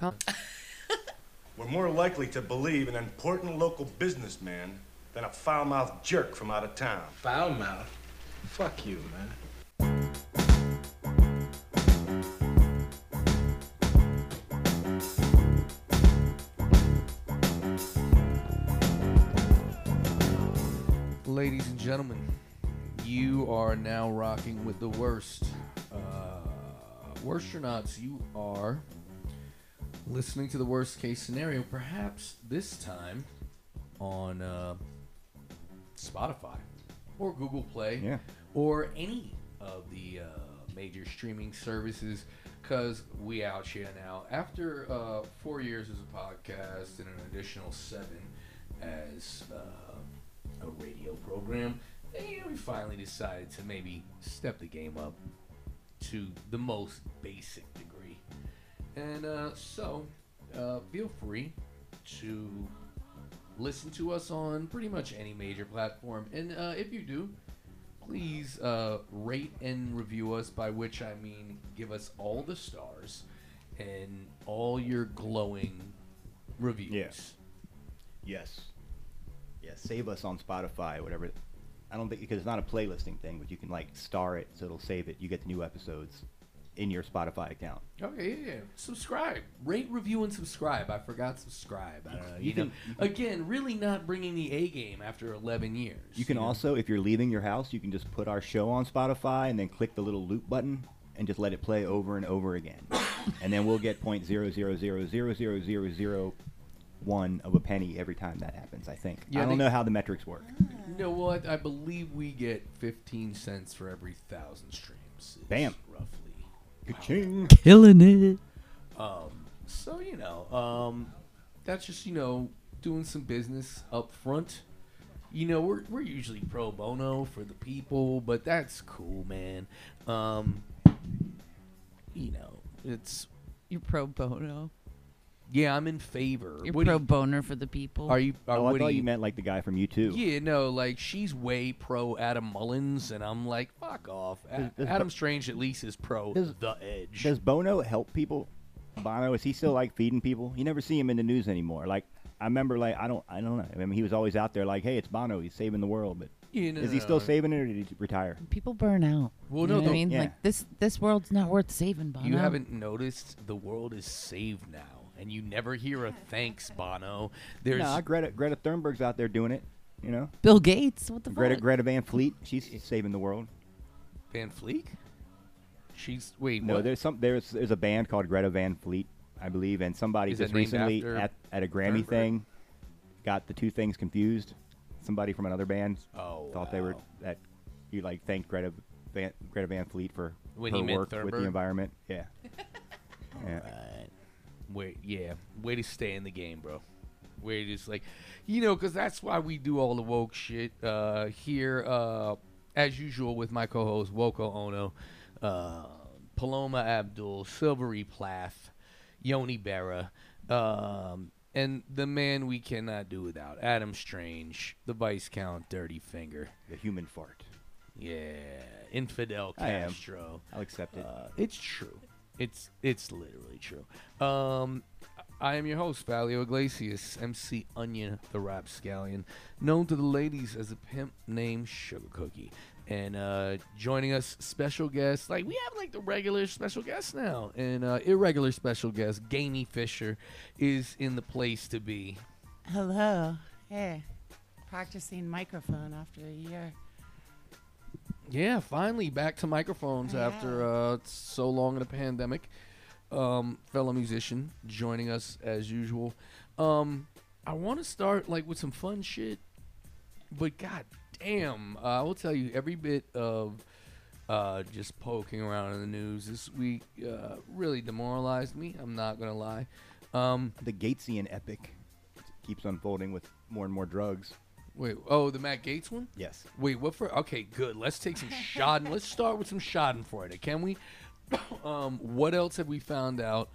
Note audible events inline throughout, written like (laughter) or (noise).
com- (laughs) We're more likely to believe an important local businessman than a foul-mouthed jerk from out of town. Foul mouth. Fuck you, man. Ladies and gentlemen, you are now rocking with the worst. Uh, worstronauts, you are listening to the worst case scenario, perhaps this time on uh, Spotify or Google Play Yeah. or any of the uh, major streaming services because we out here now. After uh, four years as a podcast and an additional seven as uh, a radio program, eh, we finally decided to maybe step the game up to the most basic degree. And uh, so, uh, feel free to listen to us on pretty much any major platform. And uh, if you do, please uh, rate and review us, by which I mean give us all the stars and all your glowing reviews. Yes. Yes. Yeah, save us on Spotify, whatever. I don't think because it's not a playlisting thing, but you can like star it, so it'll save it. You get the new episodes in your Spotify account. Oh, okay, yeah, yeah. Subscribe, rate, review, and subscribe. I forgot subscribe. I don't know. You, You can- know, again, really not bringing the A game after 11 years. You can know? also, if you're leaving your house, you can just put our show on Spotify and then click the little loop button and just let it play over and over again. (coughs) and then we'll get point zero zero zero zero zero zero zero one of a penny every time that happens. I think. Yeah, I don't they- know how the metrics work. No, well, I, I believe we get 15 cents for every thousand streams. Bam. Roughly. Ka-ching. Killing it. Um, so you know, um, that's just you know doing some business up front. You know, we're we're usually pro bono for the people, but that's cool, man. Um, you know, it's You're pro bono. Yeah, I'm in favor. You're What do pro you- boner for the people. are you? Are, Oh, what I do thought you meant like the guy from you too. Yeah, no, like she's way pro Adam Mullins, and I'm like, fuck off. A- Does- does Adam Bo- Strange at least is pro Does- the Edge. Does Bono help people? Bono is he still like feeding people? You never see him in the news anymore. Like I remember, like I don't, I don't know. I mean, he was always out there, like, hey, it's Bono, he's saving the world. But You know, is he still saving it, or did he retire? people burn out. Well, you no, know what the- I mean, yeah. like this this world's not worth saving, Bono. You haven't noticed the world is saved now, and you never hear a thanks, Bono. There's Nah, Greta, Greta Thunberg's out there doing it. You know, Bill Gates. What the Greta, fuck? Greta Van Fleet, she's saving the world. Van Fleet. She's wait. No, what? there's some, there's, there's a band called Greta Van Fleet, I believe, and somebody Is just recently at, at a Grammy Thunberg? thing got the two things confused. Somebody from another band Oh, thought they were that you like thanked Greta Van, Greta Van Fleet for When her he meant work with the environment. Yeah. (laughs) yeah. Right. Wait, yeah. Way to stay in the game, bro. Way to just like, you know, because that's why we do all the woke shit uh, here, uh, as usual, with my co-host Woko Ono, uh, Paloma Abdul, Silvery Plath, Yoni Berra, um, and the man we cannot do without, Adam Strange, the Vice Count, Dirty Finger, The human fart. yeah, Infidel. Castro. I'll accept it. Uh, it's true. It's it's literally true. Um, I am your host, Valio Iglesias, MC Onion, the Rap Scallion, known to the ladies as a pimp named Sugar Cookie. And uh, joining us, special guest, like we have like the regular special guest now, and uh, irregular special guest, Gamey Fisher, is in the place to be. Hello. Hey. Practicing microphone after a year. Yeah, finally back to microphones after uh, so long in a pandemic. Um, fellow musician joining us as usual. Um, I want to start like with some fun shit, but god damn, uh, I will tell you every bit of uh, just poking around in the news this week uh, really demoralized me. I'm not gonna lie. Um, the Gatesian epic keeps unfolding with more and more drugs. Wait, oh, the Matt Gaetz one. Yes. Wait, what for? Okay, good. Let's take some (laughs) shodden. Let's start with some shodden for it, can we? (coughs) um, what else have we found out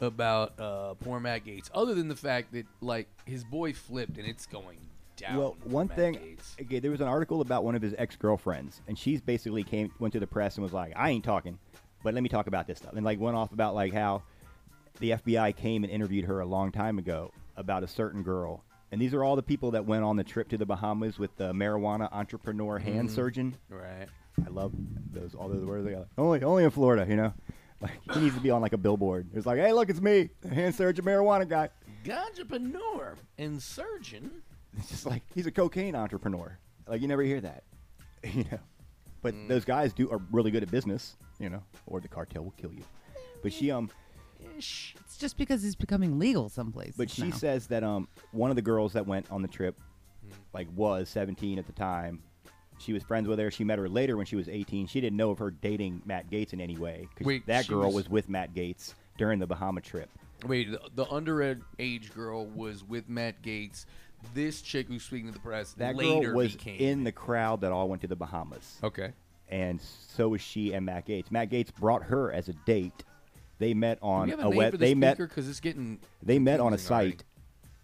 about uh, poor Matt Gaetz, other than the fact that like his boy flipped and it's going down? Well, for one Matt thing, Gaetz. okay, there was an article about one of his ex girlfriends, and she's basically came went to the press and was like, "I ain't talking, but let me talk about this stuff," and like went off about like how the FBI came and interviewed her a long time ago about a certain girl. And these are all the people that went on the trip to the Bahamas with the marijuana entrepreneur hand Mhm. surgeon. Right. I love those. All those words they got. Only, only in Florida, you know. (laughs) Like he needs to be on like a billboard. It's like, hey, look, it's me, hand surgeon marijuana guy. Entrepreneur and surgeon. It's just like he's a cocaine entrepreneur. Like you never hear that, (laughs) you know. But Mm. those guys do are really good at business, you know. Or the cartel will kill you. But she um, Ish. It's just because it's becoming legal someplace. but she now. says that um, one of the girls that went on the trip, Mm. like was 17 at the time. She was friends with her. She met her later when she was 18. She didn't know of her dating Matt Gaetz in any way. 'cause Wait, that she girl was- was with Matt Gaetz during the Bahama trip. Wait, the, the underage girl was with Matt Gaetz. This chick who's speaking to the press That later girl was became in the crowd that all went to the Bahamas. Okay. and so was she and Matt Gaetz. Matt Gaetz brought her as a date. They met Do on we have a, a web. They met. because it's getting They met on a confusing already. site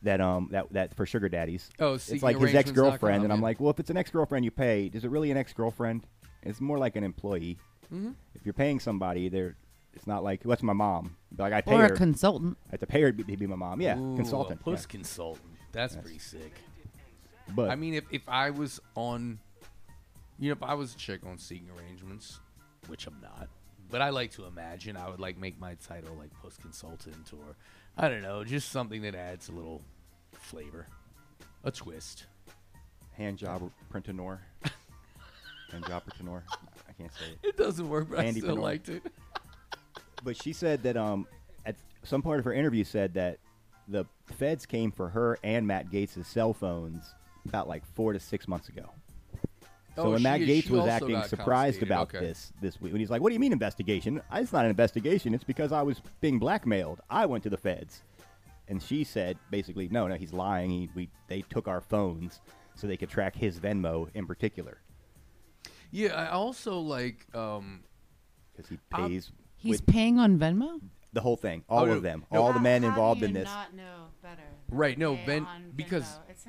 that um that that for sugar daddies. Oh, it's like his ex girlfriend, and I'm like, well, if it's an ex girlfriend you pay, is it really an ex girlfriend? It's more like an employee. Mhm. If you're paying somebody, they're it's not like what's my mom? Like I pay or her. a consultant. I have to pay her to be, my mom. Yeah, Ooh, consultant. a puss yeah. consultant. That's Yes. pretty sick. But I mean, if, if I was on, you know, if I was a chick on seeking arrangements, which I'm not, but I like to imagine I would like make my title like puss consultant or I don't know, just something that adds a little flavor, a twist. hand job printanor. (laughs) hand job printanor. I can't say it. It doesn't work, but I Andy still liked it. (laughs) But she said that um, at some part of her interview said that the feds came for her and Matt Gaetz' cell phones about like four to six months ago. So Oh, when she- Matt Gaetz she was acting surprised about okay. this this week, when he's like, "What do you mean investigation? It's not an investigation. It's because I was being blackmailed. I went to the feds." And she said, basically, no, no, he's lying. He, we, they took our phones so they could track his Venmo in particular Yeah, I also like. um because he Um, pays He's with paying on Venmo. the whole thing, all no, of them, no. all the How- men how involved do in this. Not know better. Right, no, Pay Ven- because Venmo. It's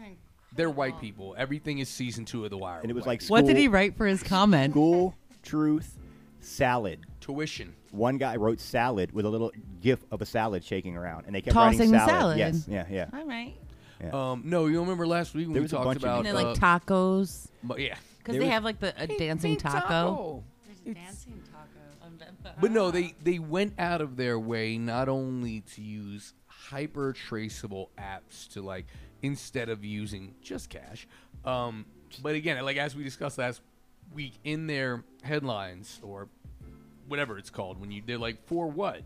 They're white people. Everything is season two of The Wire. And it was like people. What did he write for his comment? School, truth, salad. tuition. One guy wrote salad with a little gif of a salad shaking around, and they kept Tossing writing the salad. salad. Yes, yeah, yeah. All right. yeah. Um, no, you remember last week when There we was a talked bunch of about And then uh, like tacos. but yeah, Because There they was- have like the a dancing Pink taco. There's a dancing taco. But no, they they went out of their way not only to use hyper traceable apps to like instead of using just cash, um, but again, like as we discussed last week in their headlines or whatever it's called when you they're like for what?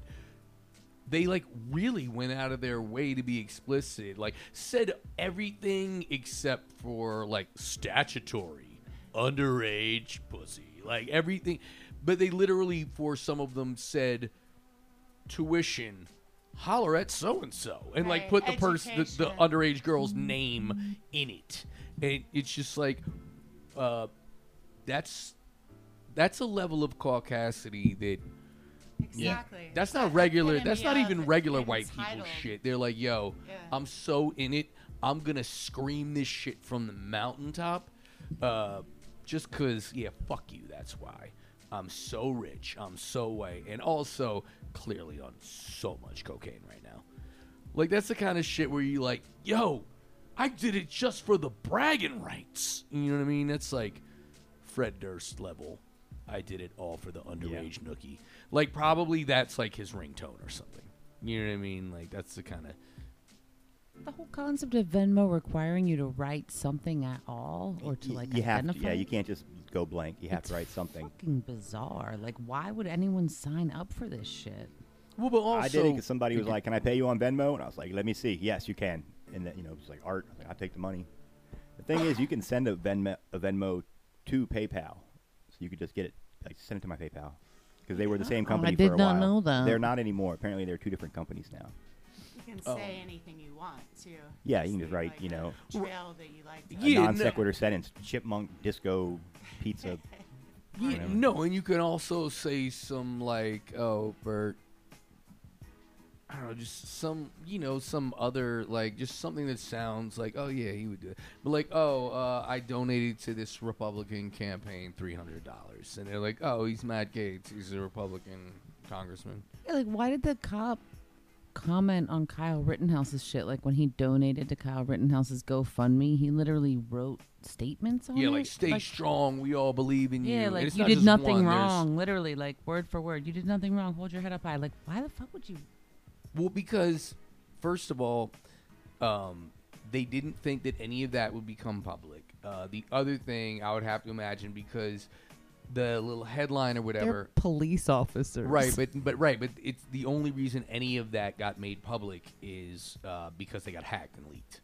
They like really went out of their way to be explicit like said everything except for like statutory underage pussy like everything. But they literally for some of them said tuition holler at so and so and like Right, put the person the, the education. underage girl's name in it and it's just like uh that's that's a level of caucasity that Exactly. that's not regular. epitome That's not of even regular being white people entitled. shit. They're like, yo, Yeah. I'm so in it. I'm gonna scream this shit from the mountaintop, uh, just cause yeah, fuck you. That's why. I'm so rich. I'm so white, and also clearly on so much cocaine right now. Like that's the kind of shit where you like, yo, I did it just for the bragging rights. You know what I mean? That's like Fred Durst level. I did it all for the underage nookie. Like probably that's like his ringtone or something. You know what I mean? Like that's the kind of The whole concept of Venmo requiring you to write something at all or to like you have to, identify. yeah, you can't just go blank. You have It's to write something. Fucking bizarre. Like, why would anyone sign up for this shit? well, but also I did it because somebody was like, "Can I pay you on Venmo?" And I was like, "Let me see." Yes, you can. And then, you know, it's like art. I like, I'll take the money. The thing is, you can send a Venmo, a Venmo to PayPal, so you could just get it, like send it to my PayPal, because they were the same Oh, I company did for a not while. know that. They're not anymore. Apparently, they're two different companies now. You can Oh. say anything you want too. Yeah, you can just write, like, you a know, trail that you like. To a Yeah, non no- sequitur sentence: chipmunk disco pizza. (laughs) Yeah, whatever. no, and you can also say some like, oh, Bert. I don't know, just some, you know, some other like, just something that sounds like, oh yeah, he would do it. But like, oh, uh, I donated to this Republican campaign three hundred dollars, and they're like, oh, he's Matt Gaetz, he's a Republican congressman. Yeah, like, why did the cop comment on Kyle Rittenhouse's shit. Like when he donated to Kyle Rittenhouse's GoFundMe, he literally wrote statements on Yeah, it. Yeah, like stay strong. We all believe in you. Yeah, like you did nothing one, there's- wrong. Literally, like word for word, you did nothing wrong. Hold your head up high. Like, why the fuck would you? Well, because first of all, um, they didn't think that any of that would become public. Uh, the other thing I would have to imagine because the little headline or whatever. They're police officers, Right, but but right, but it's the only reason any of that got made public is uh, because they got hacked and leaked.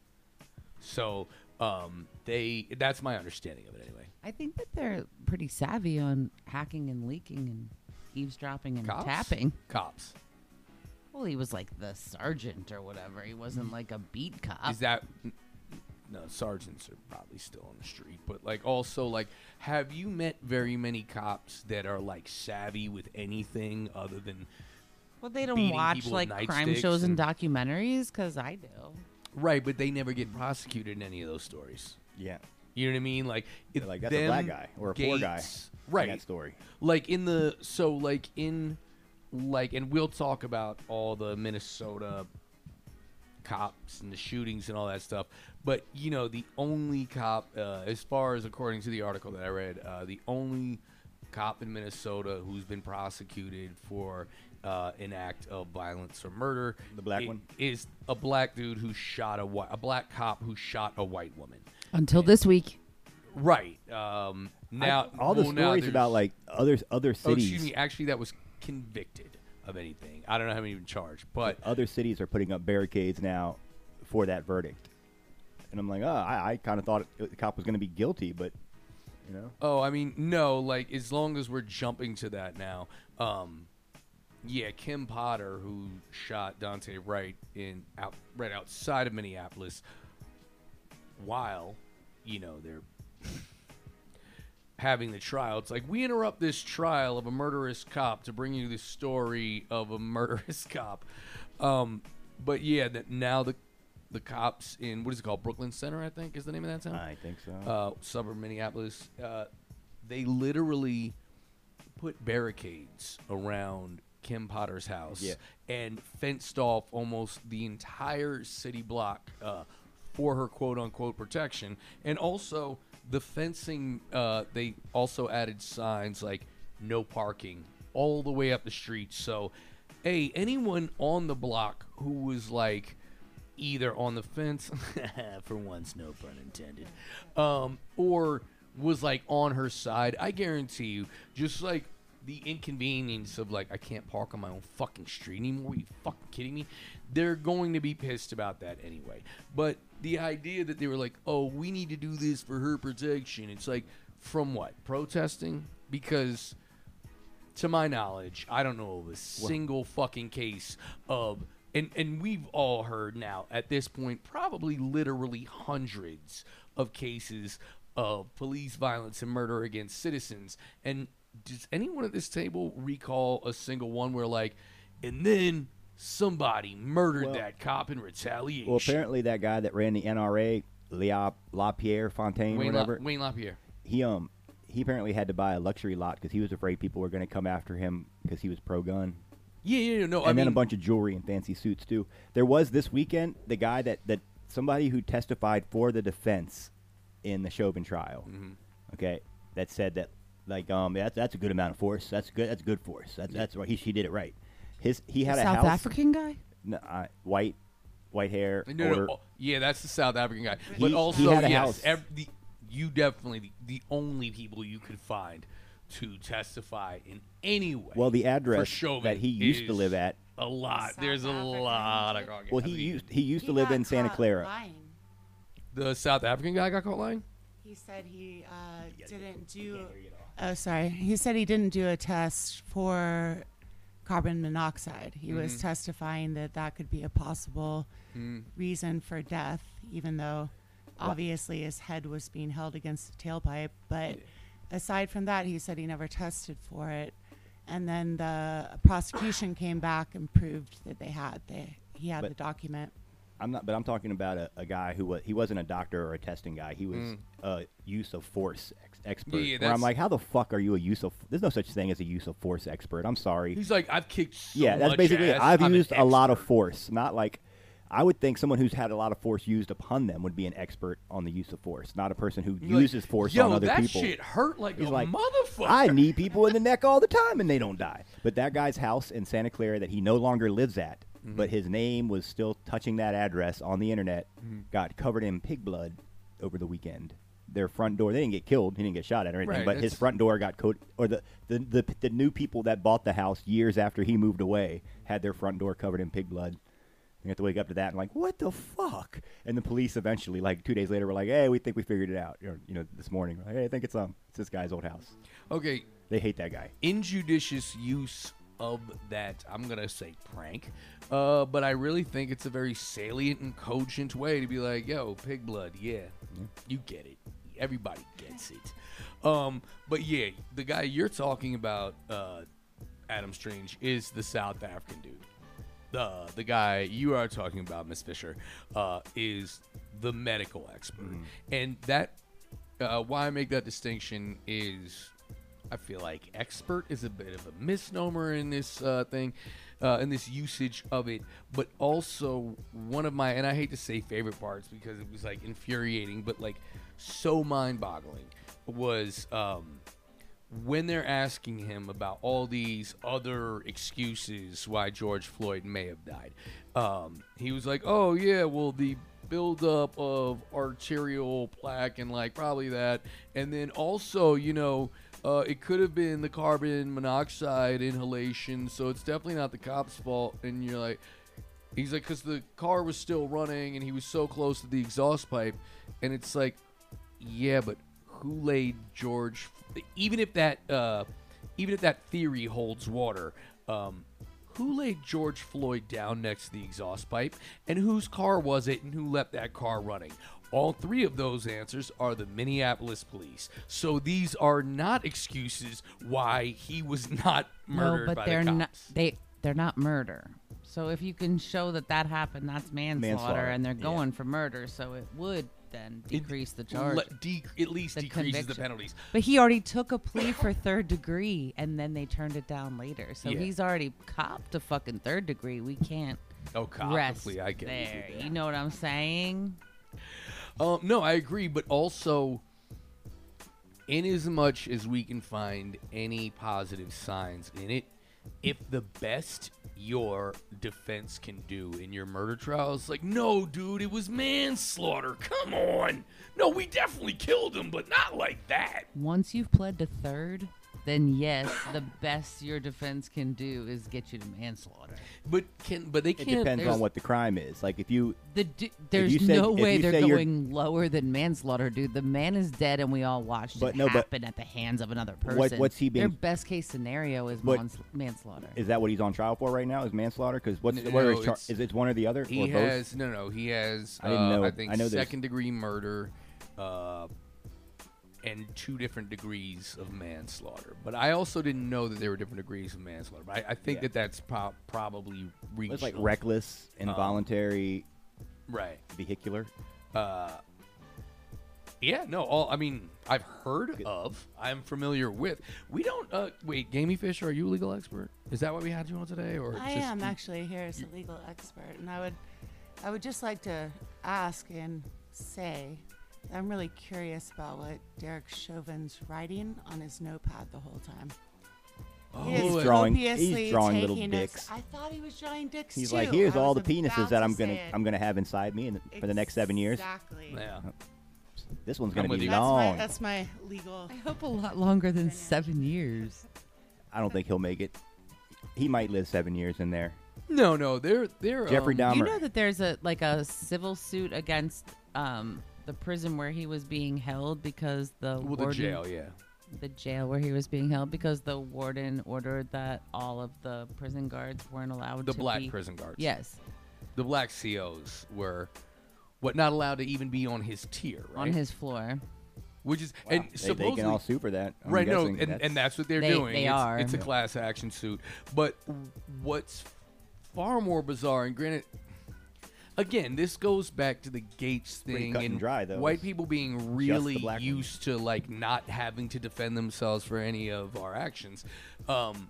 So um, they that's my understanding of it anyway. I think that they're pretty savvy on hacking and leaking and eavesdropping and Cops? tapping. Cops Well, he was like the sergeant or whatever. He wasn't like a beat cop. is that no sergeants are probably still on the street, but like also like have you met very many cops that are like savvy with anything other than well, they don't beating watch people like crime nightsticks shows and and- documentaries because I do. right, but they never get prosecuted in any of those stories. Yeah. You know what I mean? Like, They're like, that's a black guy or a poor guy Gates- in right? that story. like in the so like in like and we'll talk about all the Minnesota cops and the shootings and all that stuff but you know the only cop uh, as far as according to the article that I read uh, the only cop in Minnesota who's been prosecuted for uh, an act of violence or murder The black one? is a black dude who shot a white a black cop who shot a white woman Until this week. right um now all the well, stories about like other other Oh, cities. excuse me. Actually, that was convicted of anything. I don't know how many even charged, but other cities are putting up barricades now for that verdict. And I'm like, oh, I, I kind of thought it, the cop was going to be guilty, but you know, oh, I mean, no. Like as long as we're jumping to that now, um, yeah, Kim Potter, who shot Daunte Wright in out right outside of Minneapolis, while you know they're having the trial. It's like we interrupt this trial of a murderous cop to bring you the story of a murderous (laughs) cop. Um, but yeah, that now the the cops in what is it called Brooklyn Center, I think is the name of that town. I think so. Uh, suburb Minneapolis. Uh, they literally put barricades around Kim Potter's house Yeah. and fenced off almost the entire city block uh, for her quote unquote protection. And also, the fencing, uh, they also added signs like no parking all the way up the street. So, hey, anyone on the block who was like, either on the fence, (laughs) (laughs) for once, no pun intended, um, or was like on her side, I guarantee you, just like the inconvenience of like I can't park on my own fucking street anymore. Are you fucking kidding me? They're going to be pissed about that anyway. But the idea that they were like, oh, we need to do this for her protection. It's like, from what? Protesting? Because to my knowledge, I don't know of a single fucking case of and and we've all heard now at this point probably literally hundreds of cases of police violence and murder against citizens. And does anyone at this table recall a single one where like and then somebody murdered Well- that cop in retaliation? well, apparently that guy that ran the NRA, Lea LaPierre Fontaine, Wayne, La- whatever, Wayne LaPierre. he um he apparently had to buy a luxury lot because he was afraid people were going to come after him because he was pro gun. Yeah, yeah, yeah, no, and I then mean, a bunch of jewelry and fancy suits too. There was this weekend the guy that that somebody who testified for the defense in the Chauvin trial. Mm-hmm. Okay, that said that like um that's that's a good amount of force. That's good. That's good force. That's that's right. He she did it right. His he had The a South house. African guy. No, uh, white, white hair. No, no, oh, yeah, that's the South African guy. He- but he also, had yes, house. ev- the, you definitely the, the only people you could find to testify in any way. Well, the for address Chauvin that he used to live at. a lot. South There's a African lot of. dude. Caucasians. Well, he used he used He to live got in Santa caught Clara. lying. the South African guy got caught lying. He said he uh, didn't do. Oh, sorry. He said he didn't do a test for carbon monoxide. He was Mm-hmm. testifying that that could be a possible Mm. reason for death, even though obviously his head was being held against the tailpipe. But aside from that, he said he never tested for it. And then the prosecution came back and proved that they had. They, he had But- the document. I'm not, but I'm talking about a, a guy who was he wasn't a doctor or a testing guy. He was Mm. uh, use of force ex- expert. Yeah, where I'm that's- like, how the fuck are you a use of? There's no such thing as a use of force expert. I'm sorry. He's like, I've kicked. So yeah, that's much basically. it. ass, I've I'm an used a lot of force, not like. I would think someone who's had a lot of force used upon them would be an expert on the use of force, not a person who You're like, uses force on other that people. That shit hurt like He's a like, motherfucker. I knee people in the neck all the time and they don't die. But that guy's house in Santa Clara that he no longer lives at, Mm-hmm. but his name was still touching that address on the internet, Mm-hmm. got covered in pig blood over the weekend. Their front door, they didn't get killed, he didn't get shot at or anything, Right, but his front door got coated, or the, the, the, the new people that bought the house years after he moved away had their front door covered in pig blood. You have to wake up to that and like, what the fuck? And the police eventually, like two days later, were like, hey, we think we figured it out. Or, you know, this morning, like, hey, I think it's um, it's this guy's old house. okay, They hate that guy. injudicious use of that i'm gonna say prank uh, but i really think it's a very salient and cogent way to be like yo pig blood yeah you get it everybody gets it um, but yeah the guy you're talking about uh, adam strange is the south african dude the the guy you are talking about, Miss Fisher, uh, is the medical expert, and that uh, why I make that distinction is I feel like expert is a bit of a misnomer in this uh, thing, uh, in this usage of it, but also one of my and I hate to say favorite parts because it was like infuriating, but like so mind-boggling was. Um, when they're asking him about all these other excuses why George Floyd may have died, um, he was like, "Oh yeah, well the buildup of arterial plaque and like probably that, and then also you know." Uh, it could have been the carbon monoxide inhalation, so it's definitely not the cop's fault. And you're like, he's like, because the car was still running and he was so close to the exhaust pipe, and it's like, yeah, but who laid George? Even if that, uh, even if that theory holds water, um, who laid George Floyd down next to the exhaust pipe, and whose car was it, and who left that car running? All three of those answers are the Minneapolis police. So these are not excuses why he was not murdered no, but by they're the not. They they're not murder. So if you can show that that happened, that's manslaughter, Manslaughter, and they're yeah. going for murder. So it would then It- decrease the charge. Le- de- at least The decreases the conviction. penalties. But he already took a plea for third degree, and then they turned it down later. So Yeah. he's already copped a fucking third degree. We can't Oh, rest copically, I get there. it. You know what I'm saying? Um, no, I agree, but also, in as much as we can find any positive signs in it, if the best your defense can do in your murder trial is like, no, dude, it was manslaughter. Come on. No, we definitely killed him, but not like that. Once you've pled to third, then yes, the best your defense can do is get you to manslaughter. But can but they It can't. It depends on what the crime is. Like if you The d- there's you say- no if way they're going lower than manslaughter, dude. The man is dead, and we all watched But it no, but- happen at the hands of another person. What- what's he being? Their being- best case scenario is But- mans- manslaughter. is that what he's on trial for right now? Is manslaughter? Because what's No, what are no, his char- it's- is it one or the other He or both? has no, no. He has. I didn't uh, know- I think I know there's- second degree murder, uh, and two different degrees of manslaughter. But I also didn't know that there were different degrees of manslaughter. But I, I think Yeah. that that's pro- probably regional. It's like reckless, Um, involuntary, Right. vehicular. Uh, yeah. No. All. I mean, I've heard of. I'm familiar with. We don't. Uh, wait, Gamey Fish, are you a legal expert? Is that why we had you on today, or I just am actually here as a legal expert, and I would, I would just like to ask and say, I'm really curious about what Derek Chauvin's writing on his notepad the whole time. He is Oh, He's drawing- he's drawing little taking notes. dicks. I thought he was drawing dicks He's too. like, here's I all the penises that I'm gonna it. I'm gonna have inside me in, for the next seven years. Exactly. Yeah. This one's gonna with be you. That's long. my that's my legal. I hope a lot longer than seven years. I don't think he'll make it. He might live seven years in there. No, no. They're they're Jeffrey um, Dahmer. You know that there's a like a civil suit against um the prison where he was being held because the Well, the jail. Yeah. the jail where he was being held because the warden ordered that all of the prison guards weren't allowed to The to black be, prison guards. Yes, The black COs were what not allowed to even be on his tier, right? on his floor. which is Wow. and they, they can all sue for that. I'm right. No, guessing and, and that's what they're They- doing. they it's, are. It's a class action suit. But what's far more bizarre, and granted, again, this goes back to the Gaetz thing cut and dry, though. white people being really black used to like not having to defend themselves for any of our actions. Um,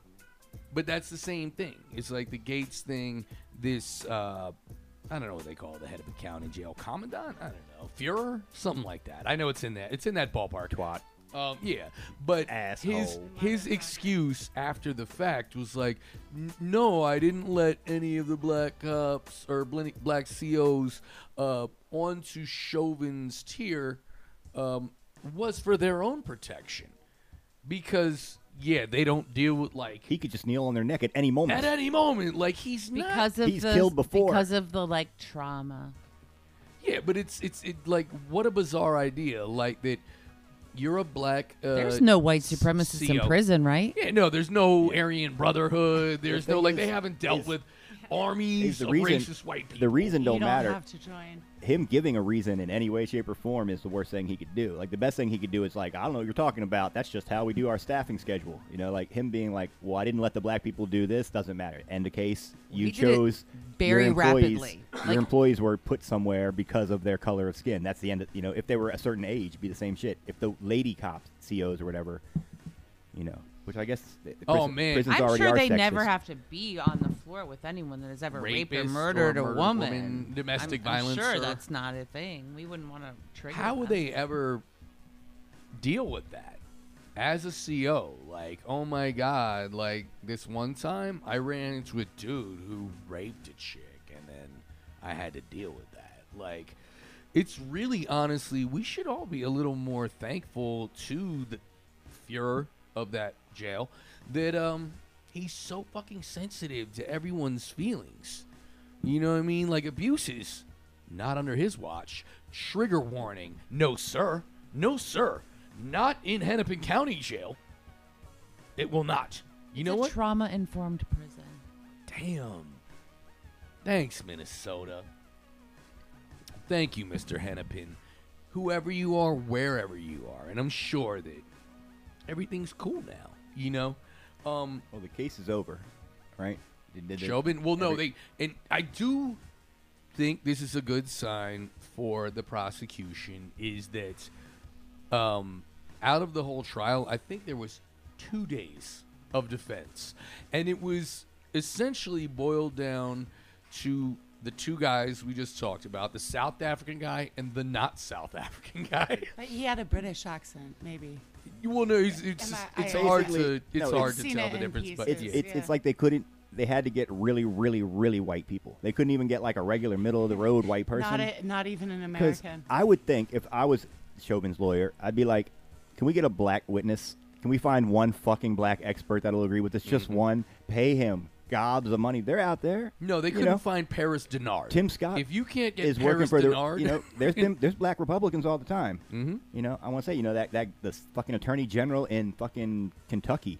but that's the same thing. It's like the Gaetz thing. This uh, I don't know what they call the head of the county jail commandant. I don't know Führer, something like that. I know it's in that. It's in that ballpark. Twat. Um, yeah, but his Asshole. his excuse after the fact was like, "No, I didn't let any of the black cops or black COs uh, onto Chauvin's tier. Um, was for their own protection, because yeah, they don't deal with like He could just kneel on their neck at any moment. at any moment. Like he's not because of He's the killed before. because of the like trauma. Yeah, but it's it's it like what a bizarre idea. Like that you're a black. Uh, There's no white supremacists in prison, right? Yeah, no, there's no Aryan Brotherhood. There's The no like is- they haven't dealt is- with armies the of reason- racist white people. The reason don't you don't matter. have to join. Him giving a reason in any way, shape, or form is the worst thing he could do. Like the best thing he could do is like, I don't know what you're talking about. That's just how we do our staffing schedule. You know, like him being like, well, I didn't let the black people do this. Doesn't matter. End of case. You He chose very your employees, rapidly. Your Like- employees were put somewhere because of their color of skin. That's the end. Of, you know, if they were a certain age, it'd be the same shit. If the lady cops, COs or whatever, you know, which I guess. the- the Oh, prison- man. I'm sure they sexist. never have to be on the floor with anyone that has ever raped or Rapist or murdered a woman. woman, domestic I'm, I'm violence sure or- that's not a thing. We wouldn't want to trigger. How would they ever deal with that as a CO? Like, oh my god, like this one time I ran into a dude who raped a chick, and then I had to deal with that. Like, it's really honestly, we should all be a little more thankful to the Fuhrer of that jail that um he's so fucking sensitive to everyone's feelings. You know what I mean? Like abuses, not under his watch. Trigger warning, no sir, no sir, not in Hennepin County Jail. It will not. You know It's a what? Trauma-informed prison. Damn. Thanks, Minnesota. Thank you, Mr. Hennepin. Whoever you are, wherever you are, and I'm sure that everything's cool now. You know, um, Well, the case is over, right? Did- did they- Chauvin. Well, no, every- they and I do think this is a good sign for the prosecution is that um, out of the whole trial, I think there was two days of defense, and it was essentially boiled down to the two guys we just talked about, the South African guy and the not South (laughs) African guy. But he had a British accent, maybe. You will know it's it's, just, it's hard to it's no, hard to tell the in difference, but it's yeah. it's it's like they couldn't. They had to get really, really, really white people. They couldn't even get like a regular middle of the road white person. Not, a, not even an American. I would think if I was Chauvin's lawyer, I'd be like, "Can we get a black witness? Can we find one fucking black expert that'll agree with this? Just Mm-hmm. one. Pay him gobs of money. They're out there. No, they couldn't know? find Paris Dennard. Tim Scott If you can't get is Paris working for the Dennard, you know there's them, (laughs) there's black Republicans all the time. Mhm. You know I want to say you know that that the fucking attorney general in fucking Kentucky,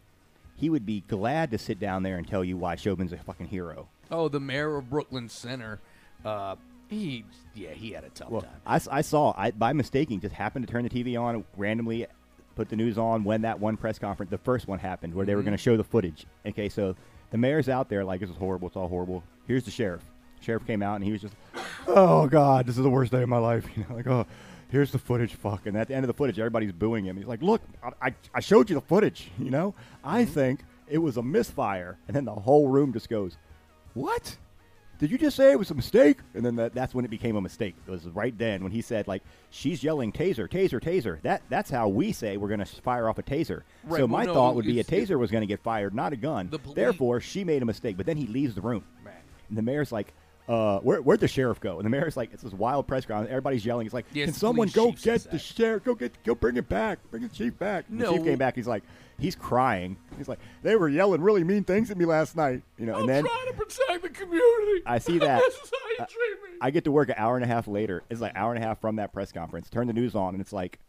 he would be glad to sit down there and tell you why Chauvin's a fucking hero. Oh, the mayor of Brooklyn Center. Uh, he, yeah, he had a tough Well, time. I saw I by mistaking just happened to turn the TV on randomly, put the news on when that one press conference, the first one happened, where they were Mhm. going to show the footage. Okay, so the mayor's out there like this is horrible, it's all horrible. Here's the sheriff. Sheriff came out and he was just, oh god, this is the worst day of my life. (laughs) You know, like oh, here's the footage. Fuck. And at the end of the footage, everybody's booing him. He's like, look, I, I, I showed you the footage. You know, I mm-hmm. think it was a misfire. And then the whole room just goes, what? Did you just say it was a mistake? And then that, that's when it became a mistake. It was right then when he said, like, she's yelling taser, taser, taser. That that's how we say we're going to fire off a taser. Right, so well, my no, thought would be a taser was going to get fired, not a gun. The Therefore, she made a mistake. But then he leaves the room. Right. And the mayor's like, uh, where, where'd the sheriff go? And the mayor's like, it's this wild press conference. Everybody's yelling. He's like, Yes, can someone go get the that. sheriff? Go get, go bring it back. Bring the chief back. And No. The chief came back. He's like, he's crying. He's like, they were yelling really mean things at me last night. You know, and then trying to protect the community. I see that. (laughs) this is how you treat me. I get to work an hour and a half later. It's like hour and a half from that press conference. Turn the news on, and it's like,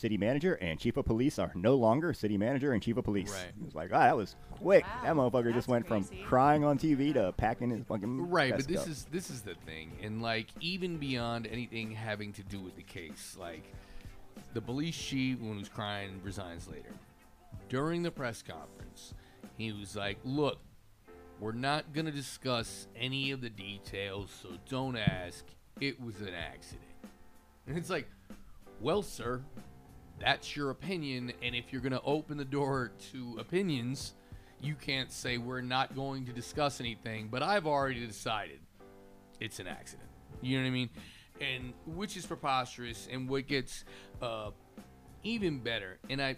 city manager and chief of police are no longer city manager and chief of police. Right. It's like, ah, that was quick. Wow, that motherfucker that's just went crazy. from crying on TV to packing his fucking Right, but this up. is this is the thing, and like even beyond anything having to do with the case, like the police chief, when he was crying, resigns later. During the press conference, he was like, "Look, We're not going to discuss any of the details, so don't ask. It was an accident. And it's like, well, sir, that's your opinion. And if you're going to open the door to opinions, you can't say we're not going to discuss anything. But I've already decided it's an accident. You know what I mean? And which is preposterous. And what gets uh, even better, and I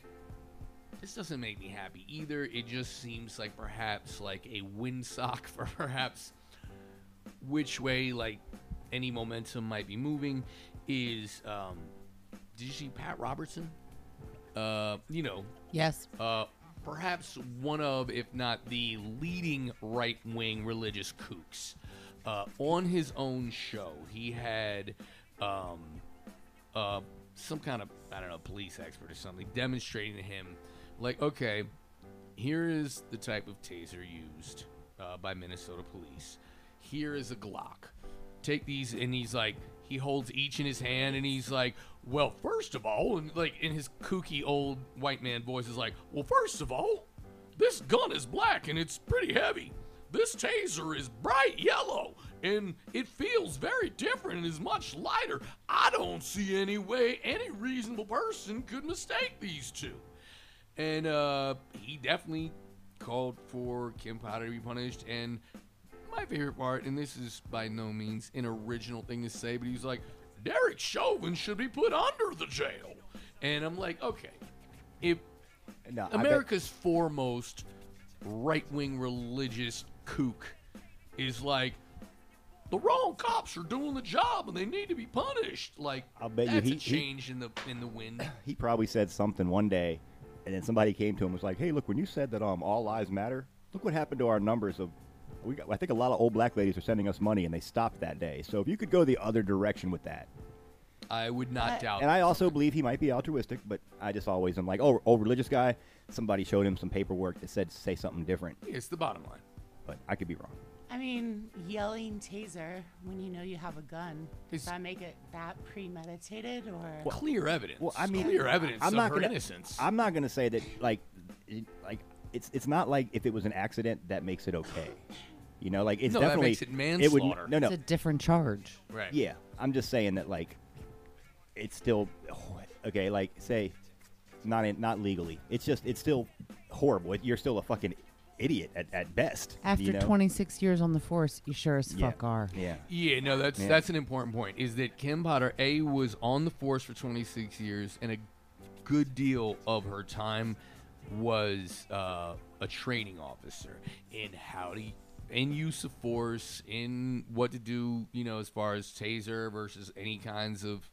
this doesn't make me happy either. It just seems like perhaps like a windsock (laughs) for perhaps which way like any momentum might be moving is um did you see Pat Robertson? Uh you know, Yes. uh perhaps one of if not the leading right-wing religious kooks. Uh on his own show, he had um uh some kind of I don't know police expert or something demonstrating to him like okay here is the type of taser used uh, by Minnesota police here is a Glock take these and he's like he holds each in his hand and he's like well first of all and like in his kooky old white man voice is like well first of all this gun is black and it's pretty heavy this taser is bright yellow and it feels very different and is much lighter. I don't see any way any reasonable person could mistake these two. And uh, he definitely called for Kim Potter to be punished. And my favorite part, and this is by no means an original thing to say, but he's like, Derek Chauvin should be put under the jail. And I'm like, okay, if No, I bet- America's foremost right wing religious kook is like, the wrong cops are doing the job and they need to be punished. Like, I'll bet you that's he- a he- change in the in the wind. (laughs) he probably said something one day, and then somebody came to him and was like, "Hey, look, when you said that um all lives matter, look what happened to our numbers of." We got, I think a lot of old black ladies are sending us money, and they stopped that day. So if you could go the other direction with that, I would not doubt. and I also believe he might be altruistic, but I just always am like, oh, oh, religious guy. Somebody showed him some paperwork that said say something different, it's the bottom line. but I could be wrong. I mean, yelling taser when you know you have a gun. Does It's- that make it that premeditated or? Clear evidence. Well, I mean, clear evidence I'm of not her gonna, innocence. I'm not gonna say that like, it, like it's it's not like if it was an accident that makes it okay. You know, like it's No, that definitely makes it would no no It's a different charge. right. yeah. I'm just saying that like it's still (sighs) okay. Like say not in, not legally. It's just it's still horrible. You're still a fucking idiot at, at best. After you know? 26 years on the force, you sure as yeah. fuck are. Yeah. Yeah, no, that's Yeah. that's an important point. Is that Kim Potter A was on the force for 26 years, and a good deal of her time was uh, a training officer in how to in use of force, in what to do, you know, as far as taser versus any kinds of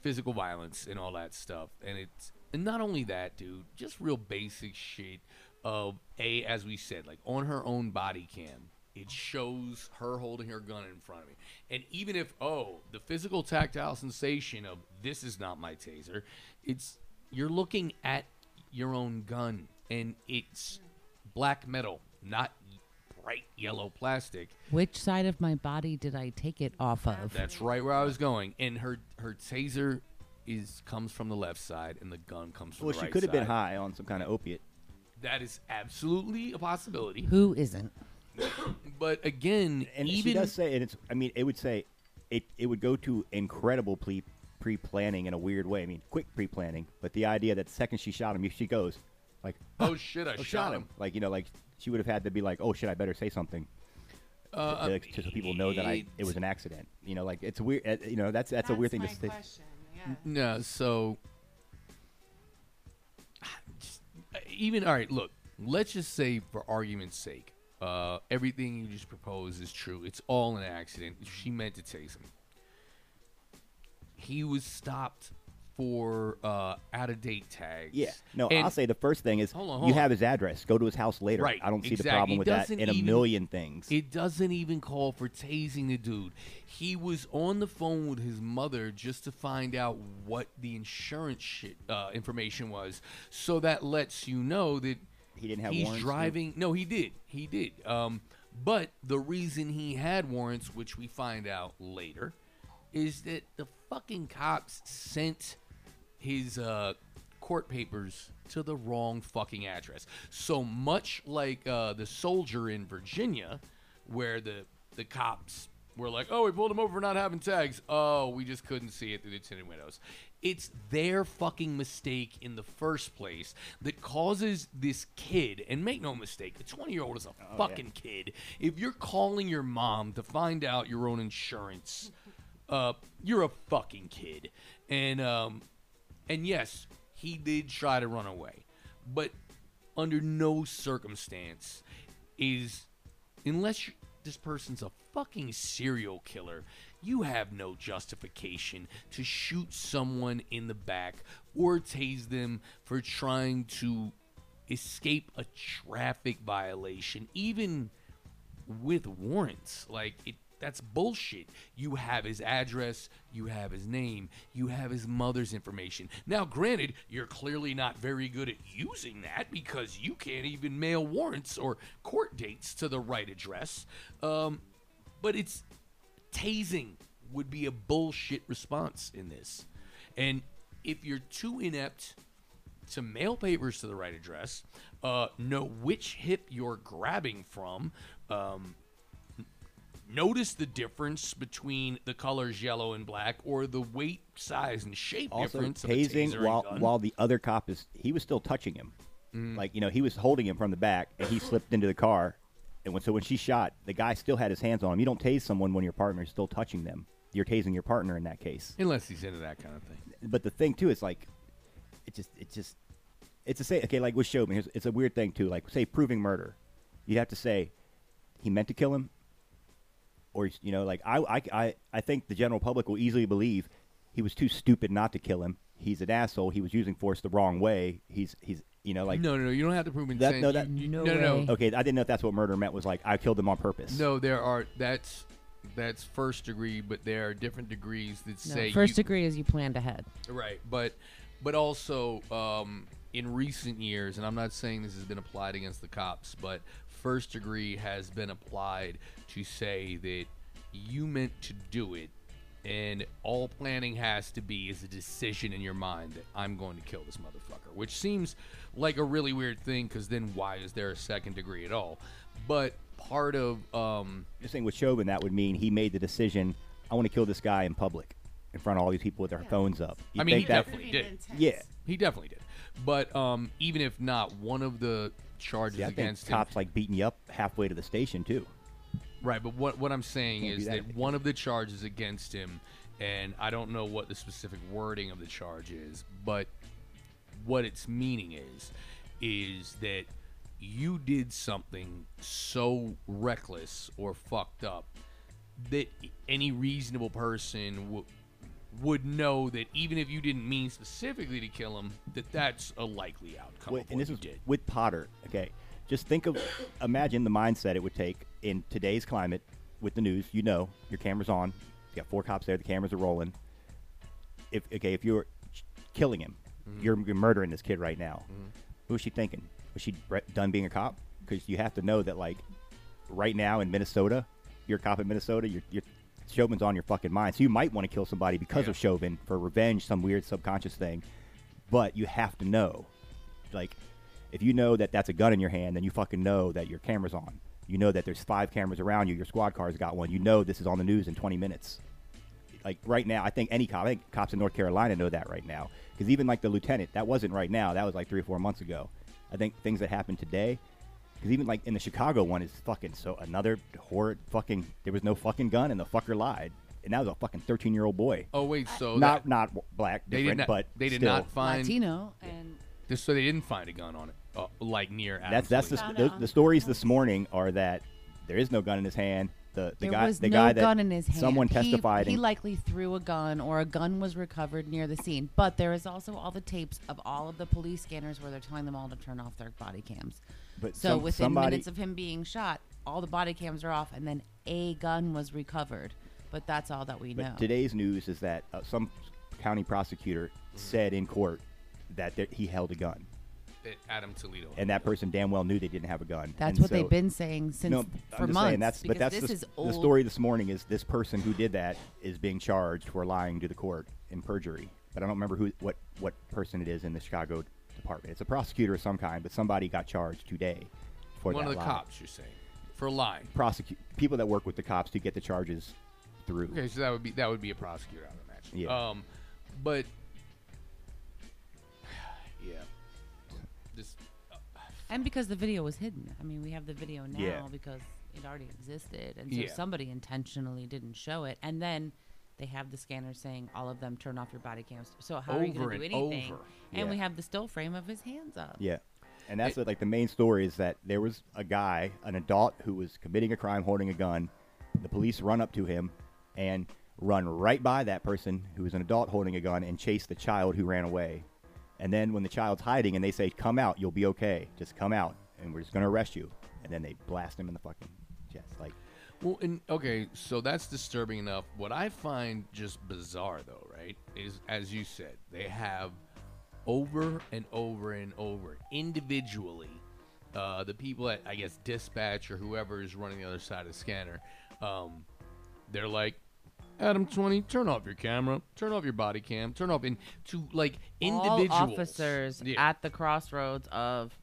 physical violence and all that stuff. And it's and not only that, dude, just real basic shit of a as we said, like on her own body cam. It shows her holding her gun in front of me. And even if oh, the physical tactile sensation of this is not my taser, it's you're looking at your own gun and it's black metal, not bright yellow plastic. Which side of my body did I take it off of? That's right where I was going. And her her taser is comes from the left side, and the gun comes from the left side. Well, the she right could have been side. high on some kind of opiate. That is absolutely a possibility. Who isn't? (coughs) But again, and even she does say, and it's. I mean, it would say, it it would go to incredible pre pre planning in a weird way. I mean, quick pre planning, but the idea that the second she shot him, she goes, like, oh (gasps) shit, I "Oh, shot him. Like you know, like she would have had to be like, oh shit, I better say something. Uh, to, to, so people know that I it was an accident. You know, like it's weird. uh, You know, that's that's, a weird thing my to say. Yeah. No, so just- even all right. Look, let's just say for argument's sake, uh, everything you just proposed is true. It's all an accident. She meant to tase him. He was stopped for uh, out of date tags. Yeah. No, And- I'll say the first thing is Hold on, you on. have his address. Go to his house later. Right, I don't see the problem with that in a million things. It doesn't even call for tasing the dude. He was on the phone with his mother just to find out what the insurance shit uh, information was. So that lets you know that He didn't have he's warrants, driving. No, he did. He did. Um, but the reason he had warrants, which we find out later, is that the fucking cops sent his uh, court papers to the wrong fucking address. So much like uh, the soldier in Virginia, where the the cops were like, "Oh, we pulled him over for not having tags. Oh, we just couldn't see it through the tinted windows." It's their fucking mistake in the first place that causes this kid, and make no mistake, a 20 year old is a fucking kid. If you're calling your mom to find out your own insurance, uh, you're a fucking kid. And um, and yes, he did try to run away, but under no circumstance is unless this person's a fucking serial killer, you have no justification to shoot someone in the back or tase them for trying to escape a traffic violation, even with warrants. Like it that's bullshit. You have his address, you have his name, you have his mother's information. Now, granted, you're clearly not very good at using that because you can't even mail warrants or court dates to the right address. Um, but it's tasing would be a bullshit response in this. And if you're too inept to mail papers to the right address, uh, know which hip you're grabbing from, um, notice the difference between the colors yellow and black or the weight, size, and shape Also, difference tasing while while the other cop is he was still touching him, Mm. like you know he was holding him from the back and he slipped into the car, and when so when she shot, the guy still had his hands on him. You don't tase someone when your partner is still touching them. You're tasing your partner in that case. Unless he's into that kind of thing. But the thing too is like, it just it just it's a say okay like with. Here's, it's a weird thing too. Like say proving murder, you have to say he meant to kill him, or you know like I I I, I think the general public will easily believe he was too stupid not to kill him. He's an asshole. He was using force the wrong way. He's he's you know like no, no, no. You don't have to prove That- insane. no, that- You- you- No no, no, no. okay. I didn't know if that's what murder meant. Was like I killed him on purpose. No, there are. That's that's first degree, but there are different degrees that No, say first you, degree is you planned ahead. Right, but but also um, in recent years, and I'm not saying this has been applied against the cops, but first degree has been applied to say that you meant to do it, and all planning has to be is a decision in your mind that I'm going to kill this motherfucker, which seems like a really weird thing because then why is there a second degree at all? But part of um, Just saying with Chauvin, that would mean he made the decision. I want to kill this guy in public, in front of all these people with their phones up. You I mean, think he that? definitely did. Yeah. He definitely did. But um, even if not, one of the charges Yeah, I think against him. cops like beating you up halfway to the station too. Right, but what what I'm saying Can't is that that, one of the charges against him, and I don't know what the specific wording of the charge is, but what its meaning is, is that you did something so reckless or fucked up that any reasonable person w- would know that even if you didn't mean specifically to kill him, that that's a likely outcome Wait, of and this is did. with Potter. Okay, just think of, imagine the mindset it would take in today's climate with the news. You know, your camera's on. You got four cops there. The cameras are rolling. If okay, if you're killing him, Mm-hmm. you're, you're murdering this kid right now. Who's she thinking? Was she done being a cop? Because you have to know that like right now in Minnesota, you're a cop in Minnesota. You're, you're Chauvin's on your fucking mind, so you might want to kill somebody because Yeah. of Chauvin for revenge, some weird subconscious thing. But you have to know, like, if you know that that's a gun in your hand, then you fucking know that your camera's on. You know that there's five cameras around you. Your squad car's got one. You know this is on the news in 20 minutes. Like right now, I think any cop, I think cops in North Carolina know that right now. Because even like the lieutenant, that wasn't right now. That was like three or four months ago. I think things that happened today, because even like in the Chicago one is fucking so another horrid fucking. There was no fucking gun and the fucker lied, and that was a fucking 13 year old boy. Oh wait, so not that, not w- black, they did different, not, but they did still. not find Latino and This, so they didn't find a gun on it, uh, like near. Adam That's that's the, Toledo. Found the, on the the stories this morning are that there is no gun in his hand. The the there guy was the no guy that gun in his hand. someone He- testified He, in- likely threw a gun, or a gun was recovered near the scene. But there is also all the tapes of all of the police scanners where they're telling them all to turn off their body cams. But so some- within somebody- minutes of him being shot, all the body cams are off, and then a gun was recovered. But that's all that we But know. today's news is that uh, some county prosecutor said in court that there, he held a gun, That Adam Toledo. and that person damn well knew they didn't have a gun. that's And what so- they've been saying since No, for I'm months. saying that's but that's this the, is the story this morning is this person who did that is being charged for lying to the court in perjury but I don't remember who what what person it is in the Chicago department. It's a prosecutor of some kind, but somebody got charged today for One that of the lie. cops, you're saying, for lying. Prosecute people that work with the cops to get the charges through. Okay, so that would be that would be a prosecutor, I would imagine. Yeah. Um, but (sighs) yeah, this And because the video was hidden. I mean, we have the video now Yeah. because it already existed. And so Yeah. somebody intentionally didn't show it. And then they have the scanner saying all of them turn off your body cams. So how are you going to do anything? over. And we have the still frame of his hands up. Yeah. And that's what, like the main story is that there was a guy, an adult, who was committing a crime holding a gun. The police run up to him and run right by that person who was an adult holding a gun and chase the child who ran away. And then when the child's hiding and they say, "Come out, you'll be okay. Just come out, and we're just gonna arrest you." And then they blast him in the fucking chest. Like, Well, and okay, so that's disturbing enough. What I find just bizarre, though, right, is as you said, they have over and over and over individually uh, the people at I guess dispatch or whoever is running the other side of the scanner. Um, they're like. Adam twenty, turn off your camera, turn off your body cam, turn off in to like individuals. All officers Yeah. at the crossroads of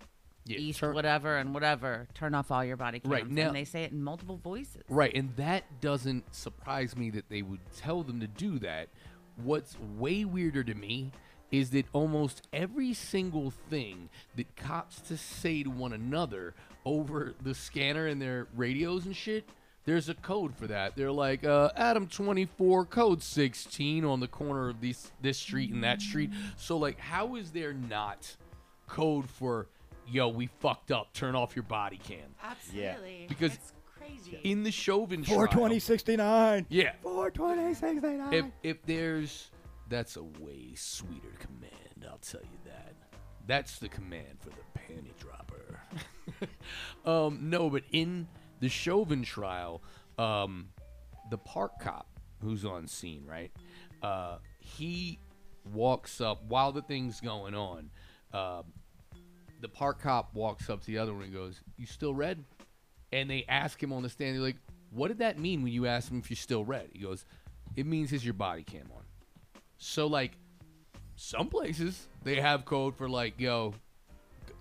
Yeah, East turn- whatever and whatever turn off all your body cams. Right, now- and they say it in multiple voices. Right, and that doesn't surprise me that they would tell them to do that. What's way weirder to me is that almost every single thing that cops to say to one another over the scanner and their radios and shit, there's a code for that. They're like uh, Adam 24 code 16 on the corner of this this street and that street. So like how is there not code for yo, we fucked up, turn off your body cam. Absolutely. Because it's crazy. In the Chauvin trial. 42069. Yeah. 42069. If if there's that's a way sweeter command, I'll tell you that. That's the command for the panty dropper. (laughs) um, no, but in the Chauvin trial, um, the park cop who's on scene, right? Uh, he walks up while the thing's going on. Uh, the park cop walks up to the other one and goes, "You still red?" And they ask him on the stand, they're like, "What did that mean when you asked him if you're still red?" He goes, "It means is your body cam on." So like, some places they have code for like, yo,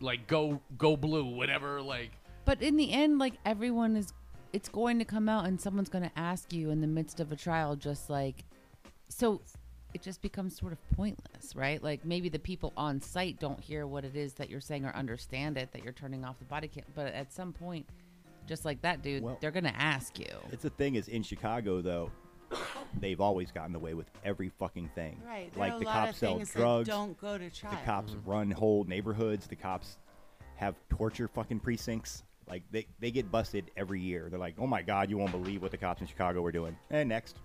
like go go blue, whatever. Like, But in the end, like everyone is, it's going to come out, and someone's going to ask you in the midst of a trial, just like, so it just becomes sort of pointless, right? Like maybe the people on site don't hear what it is that you're saying or understand it that you're turning off the body cam, but at some point, just like that dude, Well- they're going to ask you. It's the thing is in Chicago though, they've always gotten away with every fucking thing. right. There Like are a the lot cops of sell drugs. don't go to trial. The cops mm-hmm. run whole neighborhoods. The cops have torture fucking precincts. Like they, they get busted every year. They're like, oh my god, you won't believe what the cops in Chicago were doing. And next,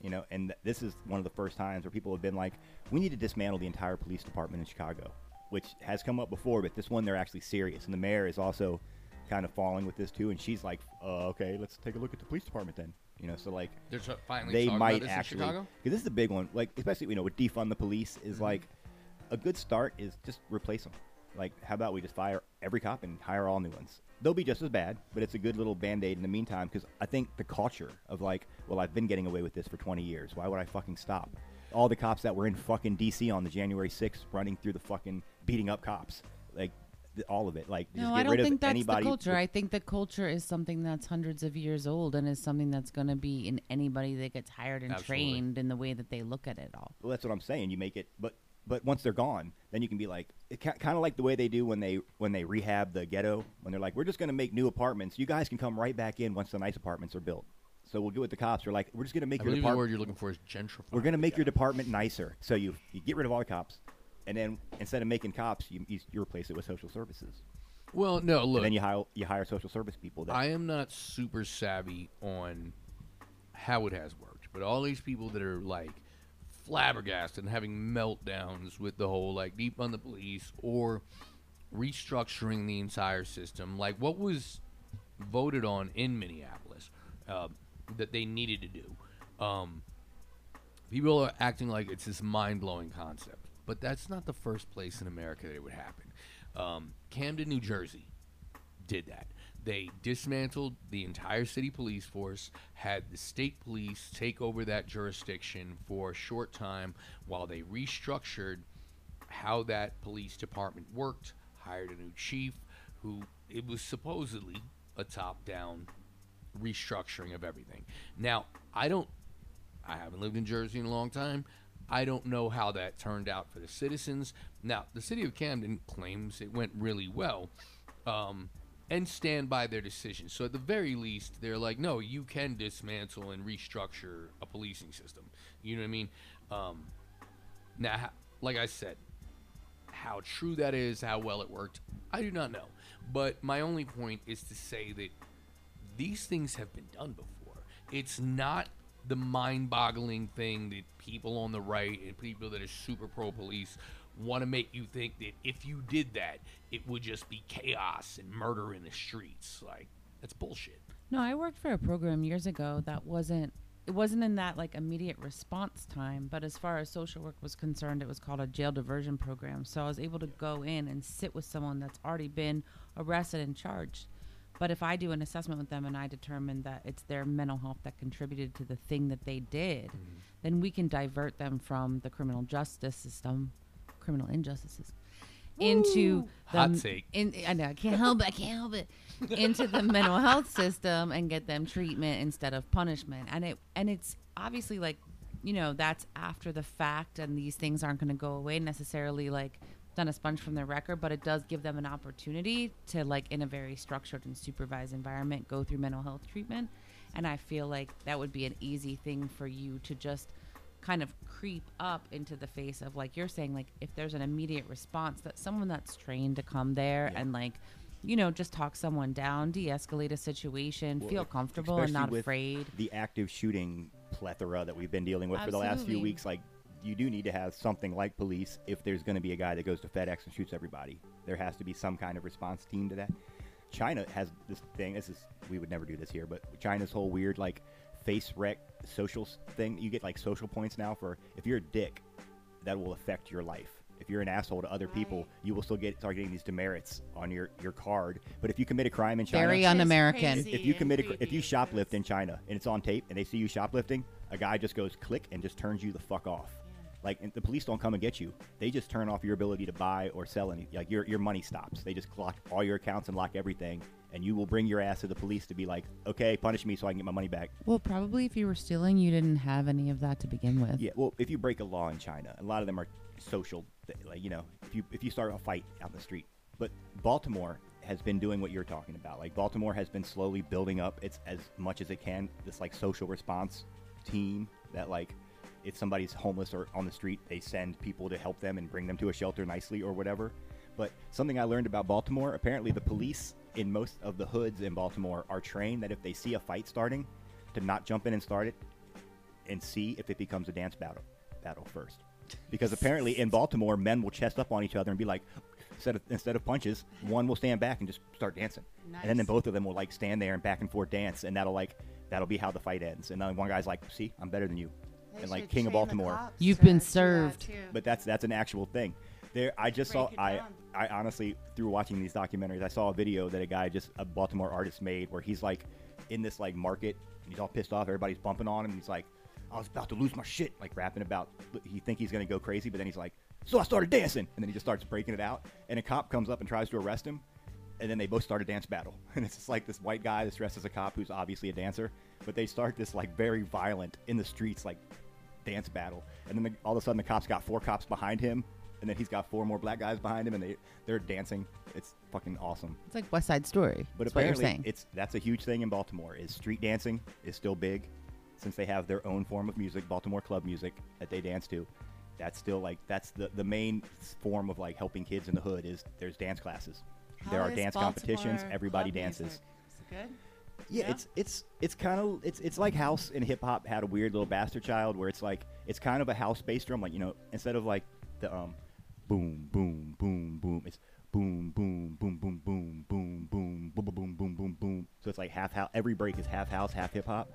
you know, and th- this is one of the first times where people have been like, we need to dismantle the entire police department in Chicago, which has come up before, but this one they're actually serious. And the mayor is also kind of falling with this too. And she's like, uh, okay, let's take a look at the police department then. You know, so like they're tr- finally they might about this actually because this is a big one like especially you know with defund the police is Mm-hmm. like a good start is just replace them like how about we just fire every cop and hire all new ones they'll be just as bad but it's a good little band-aid in the meantime because i think the culture of like well i've been getting away with this for 20 years why would i fucking stop all the cops that were in fucking dc on the january 6th running through the fucking beating up cops like all of it like just No, get I don't rid think that's the culture. with- I think the culture is something that's hundreds of years old and is something that's going to be in anybody that gets hired and Absolutely. trained in the way that they look at it all. Well, that's what I'm saying. You make it, but but once they're gone, then you can be like, kind of like the way they do when they when they rehab the ghetto. When they're like, we're just going to make new apartments. You guys can come right back in once the nice apartments are built. So we'll get with the cops. We're like, we're just going to make I your believe the word you're looking for is gentrified. We're going to make your department nicer. So you you get rid of all the cops, and then instead of making cops, you you, you replace it with social services. Well, no, look, and then you hire you hire social service people. That, I am not super savvy on how it has worked, but all these people that are like flabbergasted and having meltdowns with the whole like deep on the police or restructuring the entire system, like what was voted on in Minneapolis uh, that they needed to do. Um, people are acting like it's this mind blowing concept, but that's not the first place in America that it would happen. Um, Camden, New Jersey, did that. They dismantled the entire city police force, had the state police take over that jurisdiction for a short time while they restructured how that police department worked, hired a new chief who it was supposedly a top down restructuring of everything. Now, I don't I haven't lived in Jersey in a long time. I don't know how that turned out for the citizens. Now, the city of Camden claims it went really well um, and stand by their decision. So, at the very least, they're like, no, you can dismantle and restructure a policing system. You know what I mean? Um, now, like I said, how true that is, how well it worked, I do not know. But my only point is to say that these things have been done before. It's not the mind boggling thing that people on the right and people that are super pro police want to make you think that if you did that, it would just be chaos and murder in the streets. Like, that's bullshit. No, I worked for a program years ago that wasn't it wasn't in that like immediate response time, but as far as social work was concerned, it was called a jail diversion program. So I was able to go in and sit with someone that's already been arrested and charged. But if I do an assessment with them and I determine that it's their mental health that contributed to the thing that they did, mm-hmm. then we can divert them from the criminal justice system, criminal injustices, into the Hot take. In, I know I can't help it. I can't help it. Into the (laughs) mental health system and get them treatment instead of punishment. And it and it's obviously like, you know, that's after the fact, and these things aren't going to go away necessarily. Like done a sponge from their record, but it does give them an opportunity to like in a very structured and supervised environment go through mental health treatment. And I feel like that would be an easy thing for you to just kind of creep up into the face of like you're saying like if there's an immediate response that someone that's trained to come there and like you know just talk someone down de-escalate a situation Well, feel comfortable and not afraid The active shooting plethora that we've been dealing with for the last few weeks, like you do need to have something like police if there's going to be a guy that goes to FedEx and shoots everybody. There has to be some kind of response team to that. China has this thing. This is we would never do this here, but China's whole weird like face rec social thing. You get like social points now for if you're a dick, that will affect your life. If you're an asshole to other people, you will still get start getting these demerits on your your card. But if you commit a crime in China, very un-american crazy. if you commit a, if you shoplift in China and it's on tape and they see you shoplifting, a guy just goes click and just turns you the fuck off. Like the police don't come and get you; they just turn off your ability to buy or sell any. Like your your money stops. They just lock all your accounts and lock everything, and you will bring your ass to the police to be like, okay, punish me so I can get my money back. well probably if you were stealing you didn't have any of that to begin with Yeah, well, if you break a law in China, a lot of them are social. Like you know, if you if you start a fight out in the street, but Baltimore has been doing what you're talking about. Like Baltimore has been slowly building up its as much as it can this like social response team that like if somebody's homeless or on the street, they send people to help them and bring them to a shelter nicely or whatever. But something I learned about Baltimore, apparently the police in most of the hoods in Baltimore are trained that if they see a fight starting, to not jump in and start it, and see if it becomes a dance battle battle first. Because apparently in Baltimore, men will chest up on each other and be like, instead of instead of punches, one will stand back and just start dancing, and then, then both of them will like stand there and back and forth dance, and that'll like that'll be how the fight ends. And then one guy's like, "See, I'm better than you," They and like should King of train the Baltimore. cops You've to been do that, served. too. But that's that's an actual thing. There, I just Break saw. it I down. I honestly through watching these documentaries, I saw a video that a guy just a Baltimore artist made where he's like in this like market and he's all pissed off. Everybody's bumping on him. And he's like, I was about to lose my shit, like rapping about. He think he's gonna go crazy, but then he's like, so I started dancing, and then he just starts breaking it out. And a cop comes up and tries to arrest him, and then they both start a dance battle. (laughs) And it's just like this white guy that's dressed as a cop who's obviously a dancer, but they start this like very violent in the streets like dance battle. And then the, all of a sudden the cops got four cops behind him, and then he's got four more black guys behind him, and they they're dancing. It's fucking awesome. it's like west side story But that's what you're apparently, saying it's that's a huge thing in Baltimore. Is street dancing is still big, since they have their own form of music, Baltimore club music that they dance to. That's still like that's the the main form of like helping kids in the hood is there's dance classes. there are is dance competitions. Everybody dances. music? Is it good? Yeah, Yeah? it's it's it's kind of it's it's like house and hip hop had a weird little bastard child where it's like it's kind of a house based drum like you know instead of like the um boom boom boom boom it's boom boom boom boom boom boom boom boom boom boom boom boom so it's like half house every break is half house half hip hop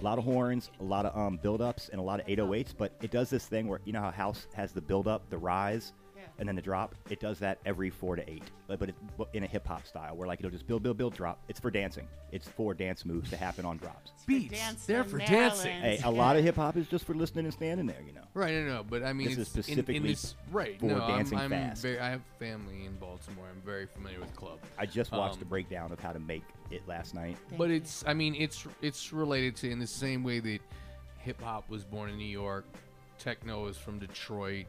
a lot of horns a lot of um build ups and a lot of 808s but it does this thing where you know how house has the build up the rise. And then the drop. It does that every four to eight, but, but, it, but in a hip hop style, where like it'll just build, build, build, drop. It's for dancing. It's for dance moves to happen on drops. Beats. dancing They're for Maryland. dancing. Hey, a lot of hip hop is just for listening and standing there, you know. Right, no, no, but I mean, This is it's in- in, specifically this right. for no, dancing I'm, I'm fast. Very, I have family in Baltimore. I'm very familiar with club. I just watched the Um, breakdown of how to make it last night. But it's I mean it's it's related to in the same way that hip hop was born in New York, techno is from Detroit,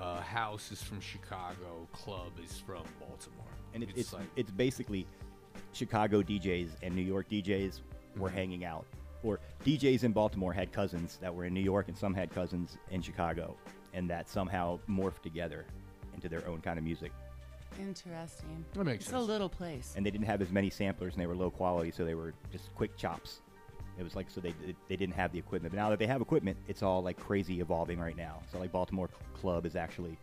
uh, house is from Chicago, club is from Baltimore. and it, it's, it's like it's basically Chicago DJs and New York DJs were Mhm. hanging out, or DJs in Baltimore had cousins that were in New York, and some had cousins in Chicago, and that somehow morphed together into their own kind of music. Interesting. that makes It's sense. a little place. And they didn't have as many samplers, and they were low quality, so they were just quick chops. It was like so they they didn't have the equipment. But now that they have equipment, it's all like crazy evolving right now. So like Baltimore Club is actually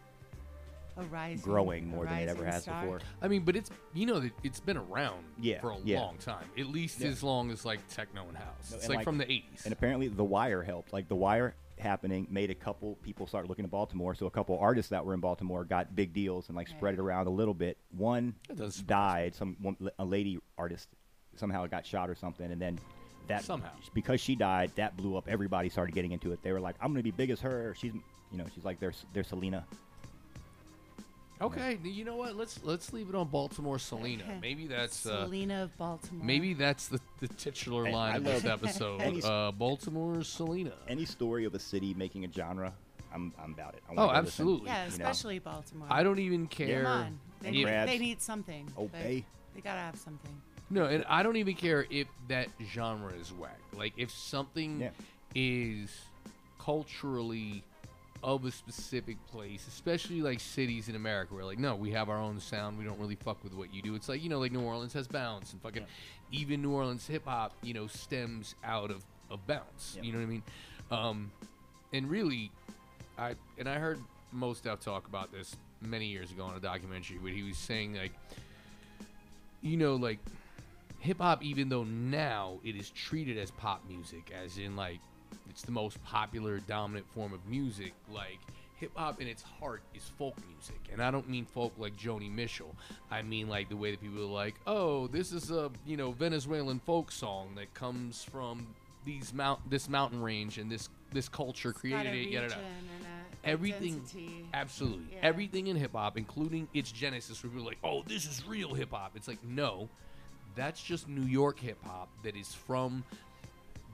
a rising, growing a more than it ever has star. before. I mean, but it's you know that it's been around Yeah, for a yeah. long time, at least Yeah. as long as like techno and house. No, it's and, like, like- from the '80s. And apparently, The Wire helped. Like The Wire happening made a couple people start looking at Baltimore. So a couple artists that were in Baltimore got big deals and like spread it around a little bit. One That does surprise died. Some one, a lady artist somehow got shot or something, and then that Somehow. because she died, that blew up. Everybody started getting into it. They were like, "I'm gonna be big as her." She's you know she's like their their Selena. okay, you know what? Let's let's leave it on Baltimore Selena. Maybe that's uh, Selena of Baltimore. maybe that's the, the titular Hey, line I of this love- episode. (laughs) Any- uh, Baltimore Selena. Any story of a city making a genre, I'm I'm about it. I Oh, wanna go listen, absolutely. Yeah, you know. especially Baltimore. I don't even care. Come on. They, need, grabs. they need something. but Obey. They gotta have something. No, and I don't even care if that genre is whack. Like if something Yeah. is culturally of a specific place, especially like cities in America where like no, we have our own sound, we don't really fuck with what you do. It's like, you know, like New Orleans has bounce and fucking even New Orleans hip hop, you know, stems out of, of bounce. Yeah. You know what I mean? Um and really I and I heard Mostow talk about this many years ago on a documentary, but he was saying like you know, like hip hop, even though now it is treated as pop music, as in like it's the most popular, dominant form of music, like hip hop in its heart is folk music. And I don't mean folk like Joni Mitchell. I mean like the way that people are like, oh, this is a you know Venezuelan folk song that comes from these mount this mountain range and this this culture It's created it. Yada, yada. Everything, absolutely, Yeah. everything in hip hop, including its genesis, where people are like, "Oh, this is real hip hop." It's like, no, that's just New York hip hop that is from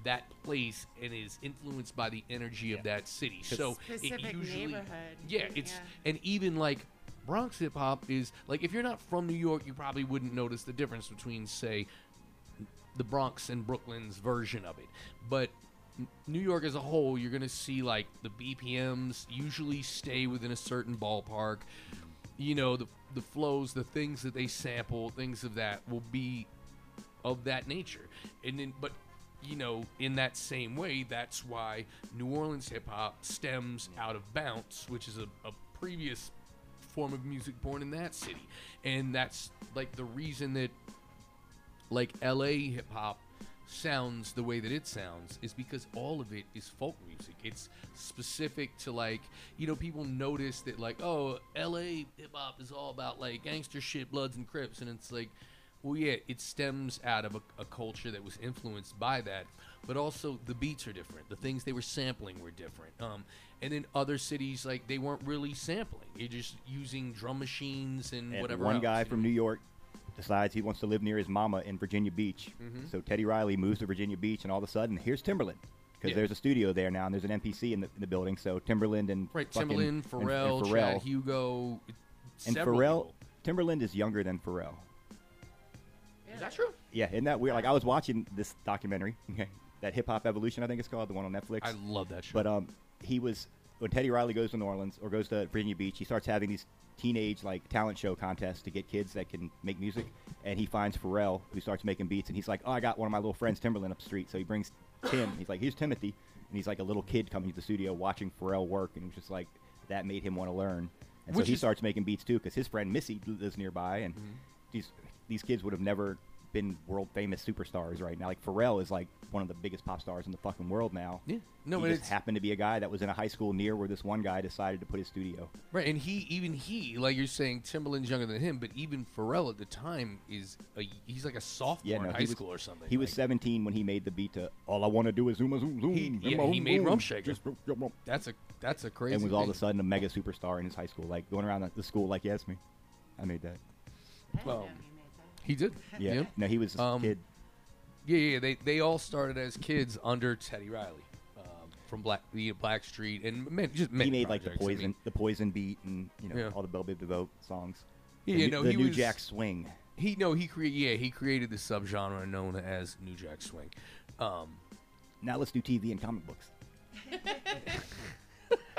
that place and is influenced by the energy of that city. So Specific it usually, neighborhood. yeah, it's Yeah. and even like Bronx hip hop is like if you're not from New York, you probably wouldn't notice the difference between say the Bronx and Brooklyn's version of it. But New York as a whole, you're gonna see like the BPMs usually stay within a certain ballpark. You know, the the flows, the things that they sample, things of that will be of that nature. And then, but you know, in that same way, that's why New Orleans hip hop stems out of bounce, which is a, a previous form of music born in that city, and that's like the reason that like LA hip hop sounds the way that it sounds is because all of it is folk music. It's specific to like, you know, people notice that like, oh, LA hip hop is all about like gangster shit, Bloods and Crips, and it's like, well, yeah, it stems out of a, a culture that was influenced by that, but also the beats are different. The things they were sampling were different. Um, and in other cities, like they weren't really sampling; they're just using drum machines and, And whatever. one else, guy you know? from New York decides he wants to live near his mama in Virginia Beach. Mhm. So Teddy Riley moves to Virginia Beach, and all of a sudden, here's Timbaland. Because Yeah. there's a studio there now, and there's an MPC in the, in the building. So Timbaland and Right, fucking- Timbaland, and- Pharrell, and Chad Pharrell. Hugo, and several Pharrell, people. Timbaland is younger than Pharrell. Is that true? Yeah, isn't that weird? Like I was watching this documentary, okay, that Hip Hop Evolution, I think it's called, the one on Netflix. I love that show. But um, he was when Teddy Riley goes to New Orleans or goes to Virginia Beach, he starts having these teenage like talent show contests to get kids that can make music, and he finds Pharrell who starts making beats, and he's like, oh, I got one of my little friends Timbaland up the street, so he brings Tim. He's like, here's Timothy, and he's like a little kid coming to the studio watching Pharrell work, and it was just like that made him want to learn, and Which so he is- starts making beats too because his friend Missy lives nearby, and Mm-hmm. these these kids would have never been world famous superstars right now. Like Pharrell is like one of the biggest pop stars in the fucking world now. Yeah. No, he just it's happened to be a guy that was in a high school near where this one guy decided to put his studio. right, and he even he like you're saying Timbaland's younger than him, but even Pharrell at the time is a, he's like a sophomore Yeah, no, in high was, school or something. He was 17 when he made the beat to "All I Want to Do Is Zoom a Zoom Zoom." He- in yeah, my he made room, Rump just rump, rump, rump." that's a that's a crazy. and was all of a sudden a mega superstar in his high school, like going around the, the school like, "Yes, me, I made that." Well, he did. Yeah, yeah. no, he was a Um, kid. Yeah, yeah, they they all started as kids under Teddy Riley um, from Black the Blackstreet and man, just He many made like the projects. I poison, mean, the poison beat, and you know Yeah. all the Bell Biv DeVoe songs. Yeah, the, yeah, new- no, the he New was- Jack Swing. he no he created yeah he created the subgenre known as New Jack Swing. Um, Now let's do TV and comic books. (laughs)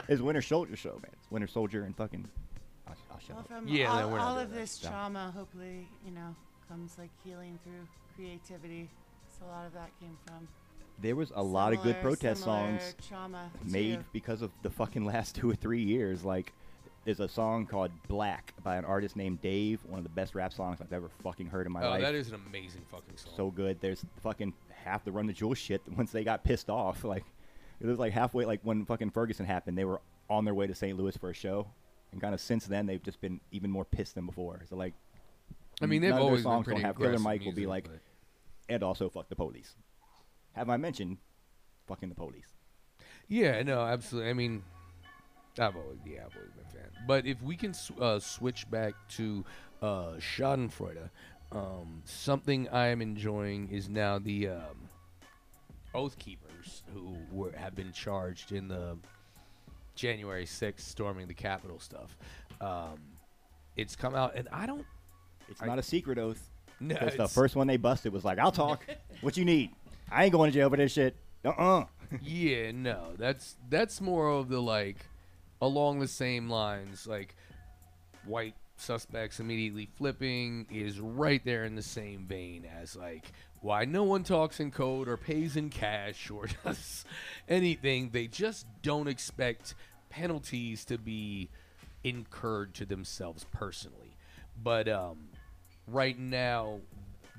it's Winter Soldier show, man. It's Winter Soldier and fucking. I'll, I'll shut Well, up. Yeah, all, all of this No. trauma, hopefully, you know, comes like healing through creativity. So a lot of that came from There was a lot of good protest songs trauma made too. because of the fucking (laughs) last two or three years. Like, there's a song called Black by an artist named Dave, one of the best rap songs I've ever fucking heard in my oh, life. Oh, that is an amazing fucking song. so good. There's fucking half the Run the Jewel shit (laughs) once they got pissed off. (laughs) Like, it was like halfway, like when fucking Ferguson happened, they were on their way to St. Louis for a show. And kind of since then, they've just been even more pissed than before. So, like, I mean, they've none of their always been songs pretty don't have Killer Mike will be music, like, but- and also fuck the police. Have I mentioned fucking the police? Yeah, no, absolutely. I mean, I've always, yeah, I've always been a fan. But if we can uh, switch back to uh, Schadenfreude, um, something I am enjoying is now the um, Oath Keepers who were, have been charged in the January 6th storming the Capitol stuff. Um, it's come out, and I don't. It's I- not a secret oath. No, Because the first one they busted was like, I'll talk. (laughs) what you need? I ain't going to jail for this shit. Uh-uh. yeah, no, that's that's more of the like along the same lines, like white suspects immediately flipping is right there in the same vein as like why no one talks in code or pays in cash (laughs) or does anything. They just don't expect penalties to be incurred to themselves personally. But um, right now,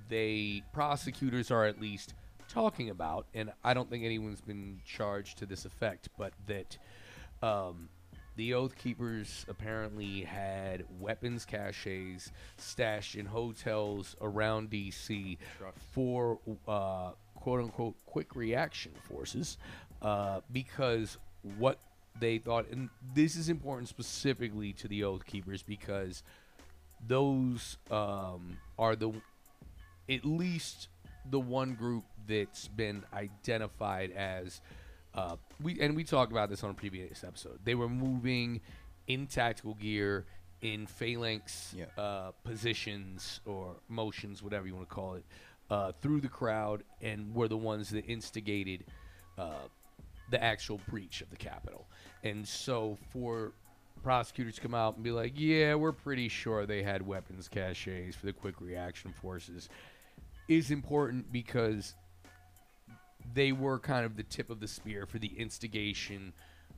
they prosecutors are at least talking about, and I don't think anyone's been charged to this effect, but that um, the Oath Keepers apparently had weapons caches stashed in hotels around D.C. for uh, quote unquote quick reaction forces uh, because what they thought, and this is important specifically to the Oath Keepers because those um, are the at least the one group that's been identified as uh, we and we talked about this on a previous episode. They were moving in tactical gear in phalanx Yeah. uh, positions or motions, whatever you want to call it, uh, through the crowd, and were the ones that instigated uh, the actual breach of the Capitol. And so for prosecutors come out and be like, yeah, we're pretty sure they had weapons caches for the quick reaction forces is important because they were kind of the tip of the spear for the instigation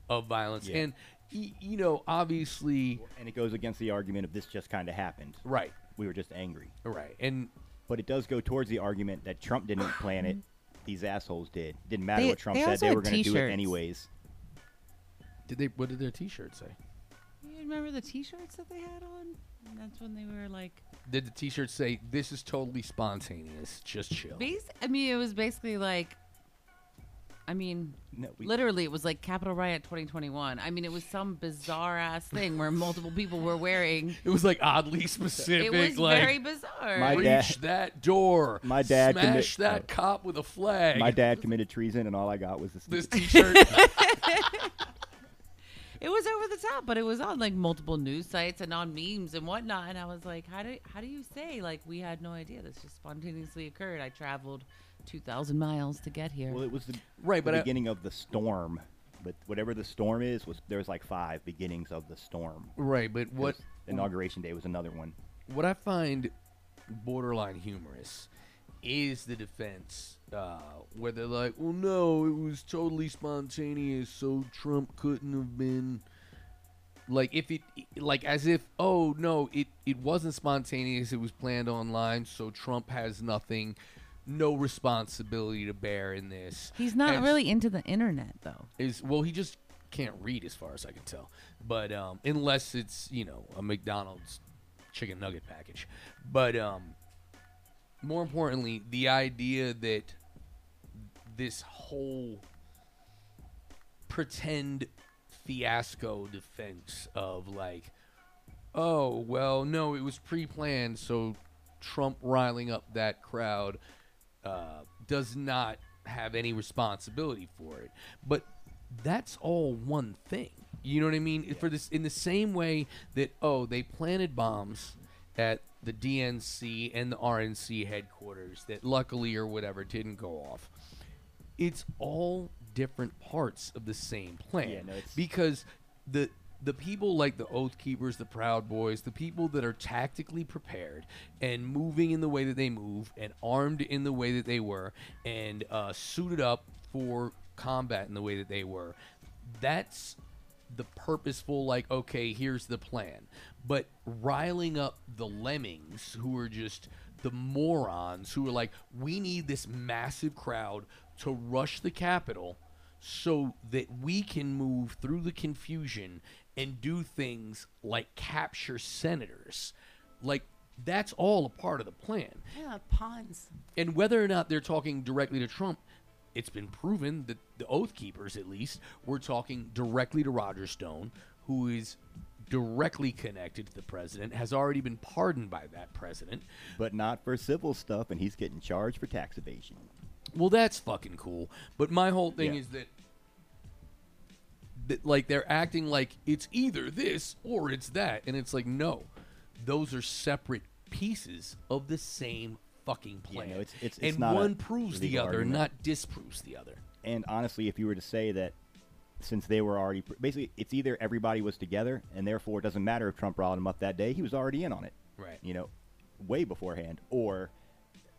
of violence. Yeah. And, y- you know, obviously, And it goes against the argument of this just kind of happened. right, We were just angry. right. And But it does go towards the argument that Trump didn't plan it. These assholes did. Didn't matter They- what Trump they said. They were going to do it anyways. did they, what did their t shirts say? You remember the T-shirts that they had on? And that's when they were like, Did the t shirts say, this is totally spontaneous, just chill? base. I mean, it was basically like, I mean, No, we, literally, it was like Capitol Riot 2021. I mean, it was some bizarre ass thing where multiple people were wearing. (laughs) It was like oddly specific. It was like, very bizarre. My breach dad- that door. my dad smash commit- that oh. cop with a flag. my dad committed treason, and all I got was this. This T-shirt. (laughs) (laughs) It was over the top, but it was on like multiple news sites and on memes and whatnot. And I was like, how do how do you say like we had no idea this just spontaneously occurred? I traveled two thousand miles to get here. well, it was the, Right, the but I- beginning of the storm. But whatever the storm is, was there was like five beginnings of the storm. right, but what Because inauguration day was another one. what I find borderline humorous is the defense uh, where they're like, "Well, no, it was totally spontaneous, so Trump couldn't have been." like if it like as if oh no it it wasn't spontaneous it was planned online so trump has nothing no responsibility to bear in this He's not And really into the internet though. is well he just can't read as far as i can tell but um unless it's you know a mcdonald's chicken nugget package but um more importantly the idea that this whole pretend fiasco defense of like oh well no it was pre-planned so trump riling up that crowd uh, does not have any responsibility for it. But that's all one thing. You know what i mean? For this in the same way that oh they planted bombs at the dnc and the rnc headquarters that luckily or whatever didn't go off. It's all different parts of the same plan. Yeah, no, because the the people like the oath keepers the proud boys the people that are tactically prepared and moving in the way that they move and armed in the way that they were and uh, suited up for combat in the way that they were that's the purposeful like okay here's the plan but riling up the lemmings who are just the morons who are like we need this massive crowd to rush the capitol so that we can move through the confusion and do things like capture senators like that's all a part of the plan Yeah, pawns. and whether or not they're talking directly to Trump, it's been proven that the Oath Keepers, at least, were talking directly to Roger Stone, who is directly connected to the president, has already been pardoned by that president. but not for civil stuff, and he's getting charged for tax evasion. Well, that's fucking cool. But my whole thing Yeah. is that, that, like, they're acting like it's either this or it's that, and it's like, no, those are separate pieces of the same fucking Yeah, plan. no, it's- it's- it's and one proves the other, argument. not disproves the other. And honestly, if you were to say that since they were already basically, it's either everybody was together, and therefore it doesn't matter if Trump riled him up that day, he was already in on it. Right. You know, way beforehand, or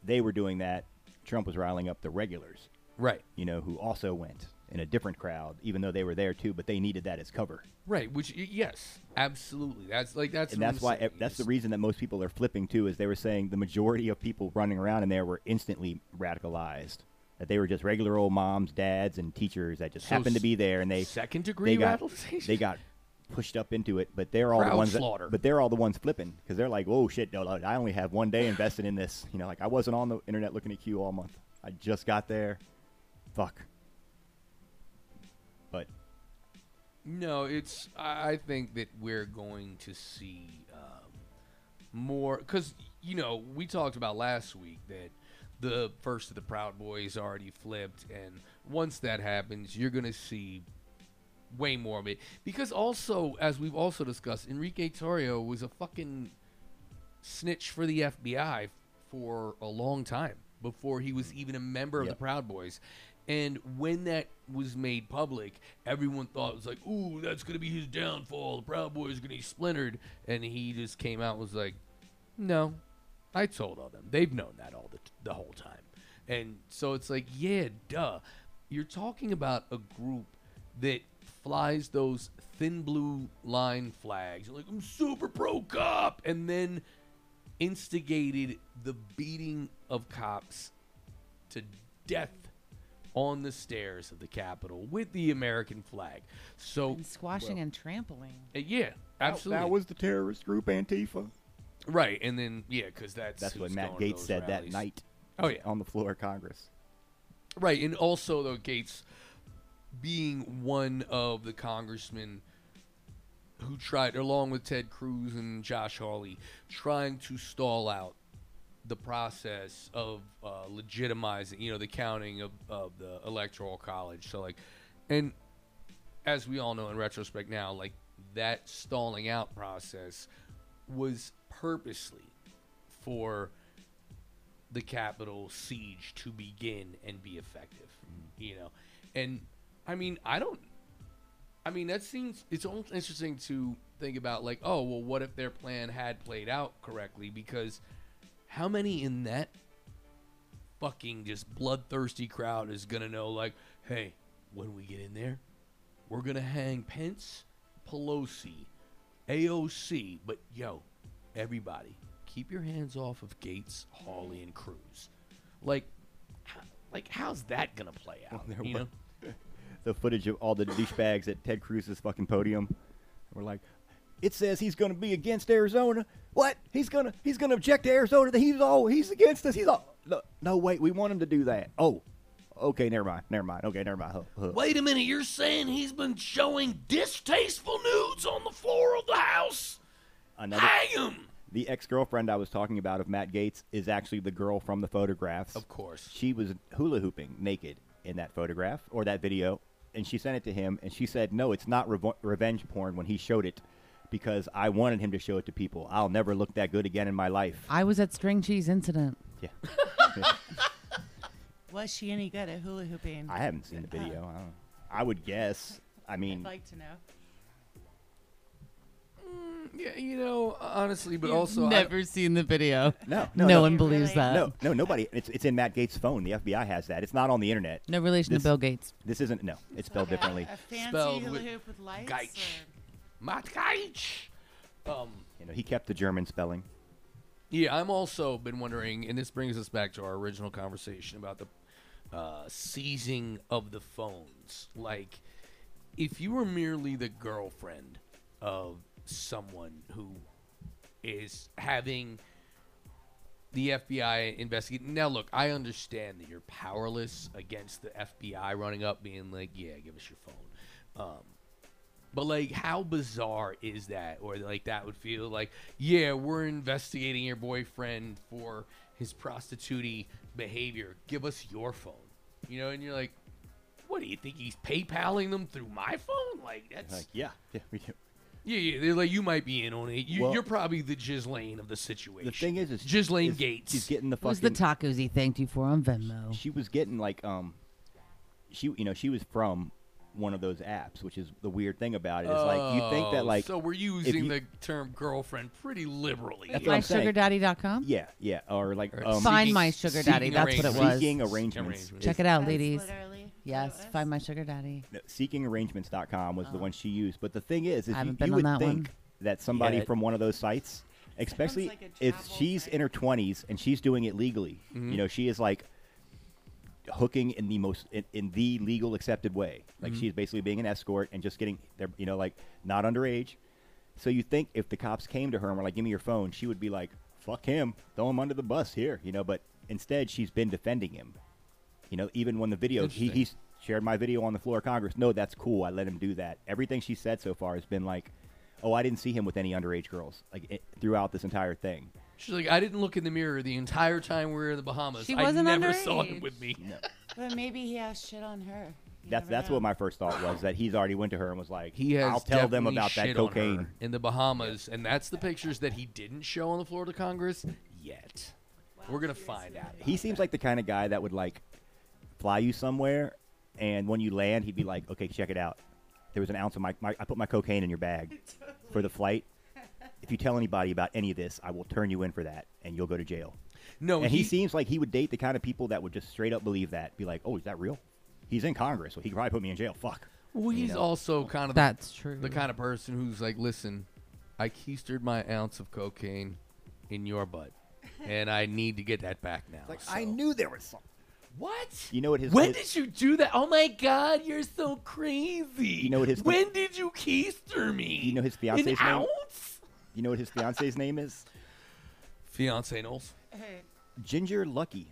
they were doing that. Trump was riling up the regulars. Right. You know, who also went in a different crowd, even though they were there too, but they needed that as cover. Right, which yes, absolutely. That's like that's and that's why saying that's the reason that most people are flipping too is they were saying the majority of people running around in there were instantly radicalized that they were just regular old moms dads and teachers that just So happened to be there and they second degree they got, radicalization? they got pushed up into it but they're all the Crowd ones that, slaughter. but they're all the ones flipping because they're like oh shit no, i only have one day invested in this you know like i wasn't on the internet looking at q all month i just got there fuck but No, it's. I I think that we're going to see um, more because you know we talked about last week that the first of the Proud Boys already flipped, and once that happens, you're going to see way more of it. Because also, as we've also discussed, Enrique Tarrio was a fucking snitch for the FBI for a long time before he was even a member of Yep. the Proud Boys. And when that was made public, everyone thought it was like, "Ooh, that's gonna be his downfall. The Proud Boys are gonna be splintered." And he just came out and was like, "No, I told all them. They've known that all the the whole time." And so it's like, yeah, duh. You're talking about a group that flies those thin blue line flags. Like, I'm super pro cop, and then instigated the beating of cops to death on the stairs of the Capitol with the American flag. So, And squashing and trampling. uh, yeah, absolutely. that was the terrorist group antifa right, and then yeah, because that's that's what who's matt going to Gaetz those said that rallies. night Oh yeah, on the floor of congress Right, and also though Gaetz being one of the congressmen who tried, along with Ted Cruz and Josh Hawley, trying to stall out the process of uh, legitimizing, you know, the counting of, of the electoral college. So like, and as we all know in retrospect now, like that stalling out process was purposely for the Capitol siege to begin and be effective. Mm-hmm. You know, and I mean, I don't. I mean, that seems it's almost interesting to think about. Like, oh, well, what if their plan had played out correctly? Because how many in that fucking just bloodthirsty crowd is gonna know? Like, hey, when we get in there, we're gonna hang Pence, Pelosi, AOC, but yo, everybody, keep your hands off of Gaetz, Hawley, and Cruz. Like, like how's that gonna play out? there you know? (laughs) the footage of all the douchebags at Ted Cruz's fucking podium. We're like, it says he's going to be against Arizona. What? He's gonna he's gonna object to Arizona. That he's all he's against us. He's all no, no wait. We want him to do that. Oh, okay. Never mind. Never mind. Okay, never mind. Huh, huh. Wait a minute, you're saying he's been showing distasteful nudes on the floor of the house? Another Hang him! The ex girlfriend I was talking about of Matt Gaetz is actually the girl from the photographs. Of course. She was hula hooping naked in that photograph or that video, and she sent it to him, and she said, "No, it's not revo- revenge porn." When he showed it, because I wanted him to show it to people. I'll never look that good again in my life. I was at String Cheese Incident. Yeah, (laughs) Was she any good at hula hooping? I haven't seen the video. I, don't, I would guess. I mean, I'd like to know. Yeah, you know, honestly, but You've also I- never seen the video. no, No, no, no, one Really? believes that. no, no, nobody. It's it's in Matt Gaetz' phone. The FBI has that. It's not on the internet. No relation This- to Bill Gates. This isn't. No, it's spelled Like a- differently. A, fancy Spelled hula with hoop with lights. Geich. Matt Geich. Um, You know, he kept the German spelling. yeah, I'm also been wondering, and this brings us back to our original conversation about the uh, seizing of the phones. Like, if you were merely the girlfriend of someone who is having the FBI investigate. Now, look, I understand that you're powerless against the FBI running up, being like, "Yeah, give us your phone." Um, but like, how bizarre is that? Or like, that would feel like, "Yeah, we're investigating your boyfriend for his prostitute behavior. Give us your phone." You know, and you're like, "What do you think? He's PayPaling them through my phone? Like that's Like, yeah, yeah, we do. Yeah, yeah. They're like, you might be in on it. You, Well- you're probably the Ghislaine of the situation. The thing is, is Ghislaine is Gaetz. She's getting the What was fucking. the tacos he thanked you for on Venmo? she was getting like um, she you know she was from one of those apps, which is the weird thing about it. Is like you think that Oh, like so we're using you- the term girlfriend pretty liberally. That's what I'm saying. MySugarDaddy.com? yeah yeah or like Or um, Find seeking- my sugar daddy. That's what it was. seeking arrangements. Arrangements. Check it out, That's ladies. literally what Yes, it was? find my sugar daddy. seekingarrangements.com was the one she used. But the thing is, is I you, haven't been you on would that think one. that somebody Yet. from one of those sites, especially like a if travel she's site. in her 20s and she's doing it legally, Mm-hmm. you know, she is like hooking in the most in, in the legal accepted way. Like Mm-hmm. she's basically being an escort and just getting there, you know, like not underage. So you think if the cops came to her and were like, "Give me your phone," she would be like, "Fuck him, throw him under the bus here," you know. But instead, she's been defending him. You know, even when the video he, shared my video on the floor of Congress. No, that's cool. I let him do that. Everything she said so far has been like, "Oh, I didn't see him with any underage girls." Like it, throughout this entire thing. She's like, I didn't look in the mirror the entire time we were in the Bahamas. She I wasn't I never saw him with me. (laughs) But maybe he has shit on her. You That's never that's know. what my first thought was that he's already went to her and was like, He has I'll tell them definitely about that shit on her cocaine." in the Bahamas, and that's the pictures that he didn't show on the floor of Congress yet. We're gonna find out. He seems like the kind of guy that would like fly you somewhere, and when you land, he'd be like, "Okay, check it out. There was an ounce of my, my I put my cocaine in your bag (laughs) for the flight. If you tell anybody about any of this, I will turn you in for that, and you'll go to jail." No, and he, he, seems like he would date the kind of people that would just straight up believe that. Be like, "Oh, is that real? He's in Congress, so he could probably put me in jail. Fuck." well, he's know. also kind of the That's true. the kind of person who's like, listen, I keistered my ounce of cocaine in your butt, (laughs) and I need to get that back now. Like so- I knew there was something. What? You know what his When his- did you do that? Oh my God, you're so crazy. You know what his- When did you keister me? You know his An fiance's name? ounce? You know what his fiance's name is? Fiance Knowles. Ginger Luckey.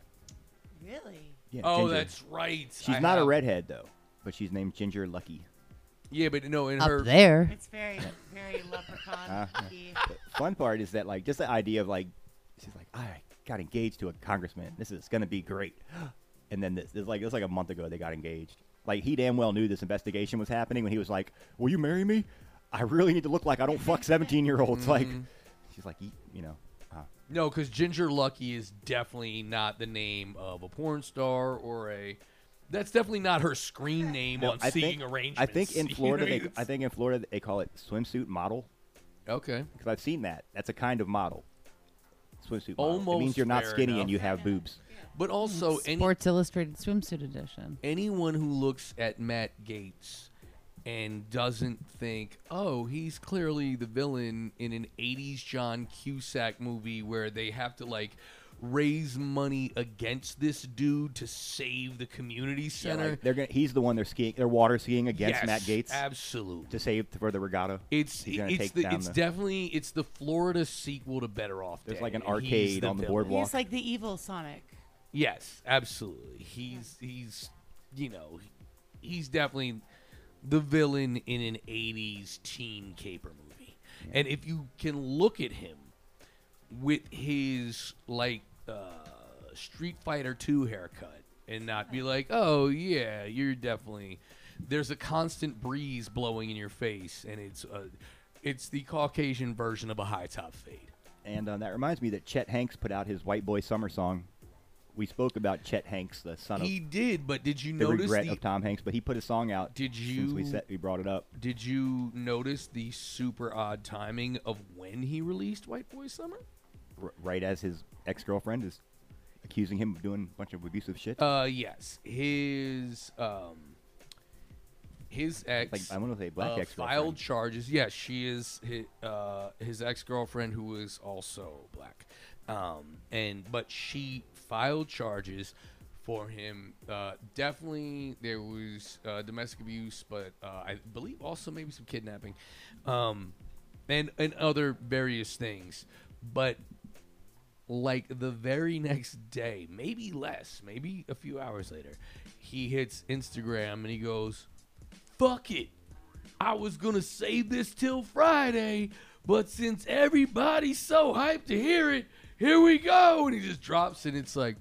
really? Yeah, Oh, Ginger. that's right. She's I not a have- redhead though, but she's named Ginger Luckey. Yeah, but no, in Up her there. It's very, very leprechaun. Uh-huh. The fun part is that like just the idea of like she's like I got engaged to a congressman. This is gonna be great. (gasps) And then this, this like it was like a month ago they got engaged. Like he damn well knew this investigation was happening when he was like, "Will you marry me? I really need to look like I don't fuck seventeen year olds." (laughs) Like Mm-hmm. she's like, "Ye- you know, uh, No, because Ginger Luckey is definitely not the name of a porn star or a. That's definitely not her screen name no, on I Seeking think Arrangements. I think in (laughs) You know Florida I they? I think in Florida they call it swimsuit model Okay. because I've seen that. That's a kind of model. Swimsuit model. it Almost means you're not skinny enough. and you have boobs. But also, any, Sports Illustrated swimsuit edition. anyone who looks at Matt Gaetz and doesn't think, oh, he's clearly the villain in an 80s John Cusack movie where they have to like raise money against this dude to save the community Yeah, center. like, they're gonna, he's the one they're skiing. They're water skiing against Yes, Matt Gaetz Absolutely. to save for the regatta. It's it's the, it's the- definitely it's the Florida sequel to Better Off. There's Day, like an and he's arcade on the villain. boardwalk. He's like the evil Sonic. Yes, absolutely. He's he's you know he's definitely the villain in an '80s teen caper movie. And if you can look at him with his like uh, Street Fighter Two haircut and not be like, oh yeah, you're definitely there's a constant breeze blowing in your face, and it's uh, it's the Caucasian version of a high top fade. And uh, that reminds me that Chet Hanks put out his White Boy Summer song. We spoke about Chet Hanks, the son of. He did, but did you notice the notice regret the of Tom Hanks, but he put a song out. Did you Since we set, we brought it up. Did you notice the super odd timing of when he released White Boy Summer? r- right as his ex girlfriend is accusing him of doing a bunch of abusive shit. Uh, yes, his um, his ex. Like, I wanna say black uh, ex-girlfriend. filed charges. Yes, she is his, uh, his ex girlfriend who is also black. Um, and but she filed charges for him. Uh, definitely there was uh, domestic abuse, but uh, I believe also maybe some kidnapping, um, and and other various things. But like the very next day, maybe less, maybe a few hours later, he hits Instagram and he goes, "Fuck it, I was gonna save this till Friday, but since everybody's so hyped to hear it, here we go." And he just drops, and it's like,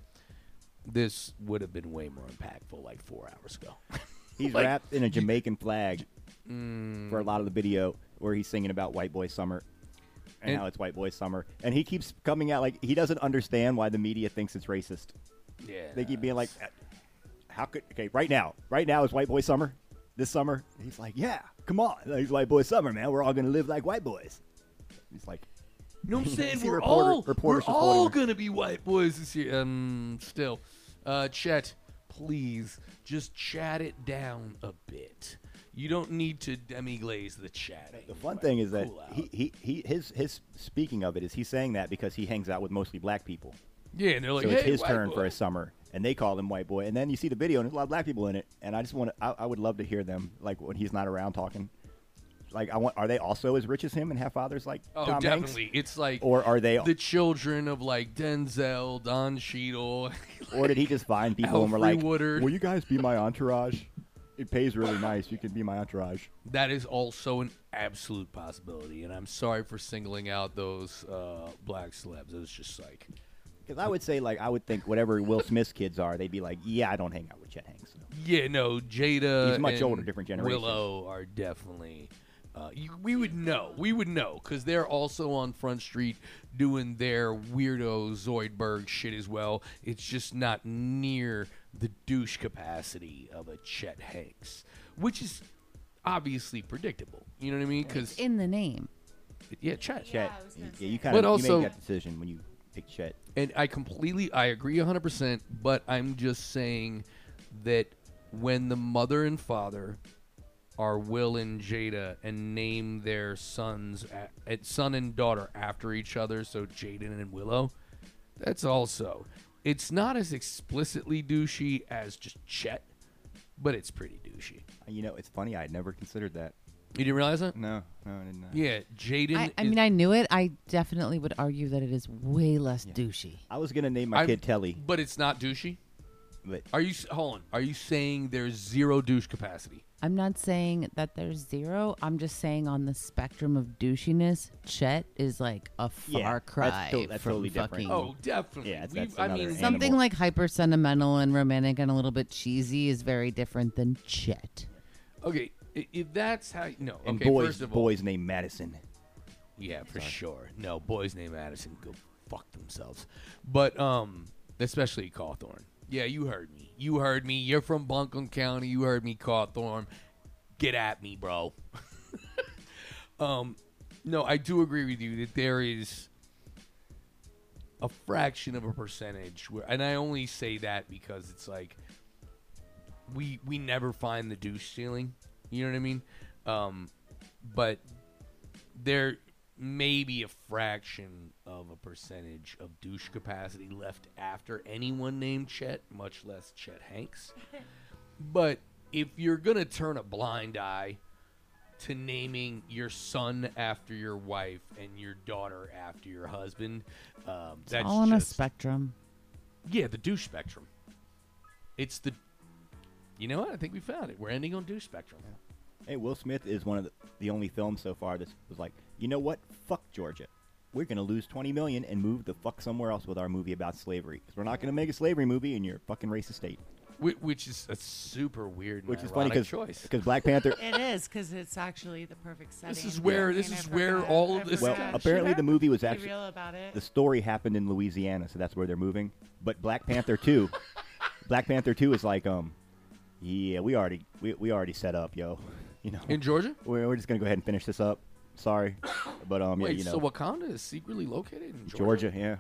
this would have been way more impactful like four hours ago. (laughs) He's (laughs) like- wrapped in a Jamaican flag Mm. for a lot of the video where he's singing about White Boy Summer and, And- how it's White Boy Summer. And he keeps coming out like he doesn't understand why the media thinks it's racist. yeah, They keep being like, "Uh, how could, okay, right now, right now is White Boy Summer? This summer? He's like, yeah, come on. It's White Boy Summer, man. We're all going to live like white boys. He's like, You know what I'm (laughs) saying? We're reporter- all we're all gonna be white boys this year. Um, still, uh, Chet, please just chat it down a bit. You don't need to demi-glaze the chatting. The fun thing is that Cool he, he, he his his speaking of it is he's saying that because he hangs out with mostly black people. yeah, and they're like, so hey, it's his turn boy. for a summer, and they call him white boy. And then you see the video, and there's a lot of black people in it. And I just want to, I, I would love to hear them like when he's not around talking. Like, I want, are they also as rich as him and have fathers like Oh, Tom Hanks? definitely. It's like Or are they, the children of like Denzel, Don Cheadle. (laughs) or did he just find (laughs) people and were like, Woodard. "Will you guys be my entourage? It pays really nice. You can be my entourage." that is also an absolute possibility, and I'm sorry for singling out those uh, black celebs. It was just like. Because I would say, like, I would think whatever Will Smith's kids are, they'd be like, "Yeah, I don't hang out with Chet Hanks." Yeah, no, Jada. He's much older, different generation. Willow are definitely. Uh, you, we would know. We would know because they're also on Front Street doing their weirdo Zoidberg shit as well. It's just not near the douche capacity of a Chet Hanks, which is obviously predictable. You know what I mean? Because in the name. yeah, Chet. Chet, I yeah, you kind But of also- you make that decision when you pick Chet. And I completely, I agree 100%, but I'm just saying that when the mother and father are Will and Jada and name their sons, a- at son and daughter after each other, so Jaden and Willow, that's also, it's not as explicitly douchey as just Chet, but it's pretty douchey. You know, it's funny. I had never considered that. You didn't realize that? No, no, I didn't. Yeah, Jaden. I, I is- mean, I knew it. I definitely would argue that it is way less douchey. I was gonna name my I'm- kid Telly, but it's not douchey. But Are you s- hold on? Are you saying there's zero douche capacity? I'm not saying that there's zero. I'm just saying on the spectrum of douchiness, Chet is like a far Yeah, that's cry to- that's from totally different. fucking Oh, definitely. Yeah, that's- We've- that's I another mean, animal. something like hyper sentimental and romantic and a little bit cheesy is very different than Chet. okay, i- if that's how no, and okay. boys, first of all, boys named Madison. yeah, for sure. No, boys named Addison go fuck themselves. But um, especially Cawthorn. Yeah, you heard me. You heard me. You're from Buncombe County. You heard me, Cawthorn. Get at me, bro. (laughs) um, no, I do agree with you that there is a fraction of a percentage where, and I only say that because it's like we we never find the douche ceiling You know what I mean? Um, but there may be a fraction of a percentage of douche capacity left after anyone named Chet, much less Chet Hanks. (laughs) but if you're gonna turn a blind eye to naming your son after your wife and your daughter after your husband, um, It's that's all on a spectrum. yeah, the douche spectrum. It's the. You know what? I think we found it. We're ending on douche spectrum. Hey, Will Smith is one of the, the only films so far that was like, you know what? Fuck Georgia. We're gonna lose twenty million and move the fuck somewhere else with our movie about slavery. Because we're not gonna make a slavery movie in your fucking racist state. Whi- Which is a super weird, and Which is funny ironic because choice. Black Panther. (laughs) It is because it's actually the perfect setting. This is where- this is where forgot- all of this well, forgot. apparently the movie was Be actually real about it. the story happened in Louisiana, so that's where they're moving. But Black Panther two, (laughs) Black Panther two is like, um, yeah, we already we, we already set up, yo. You know, In Georgia? we're, we're just gonna go ahead and finish this up. Sorry, but um, yeah, you know, so Wakanda is secretly located in Georgia? Georgia, yeah,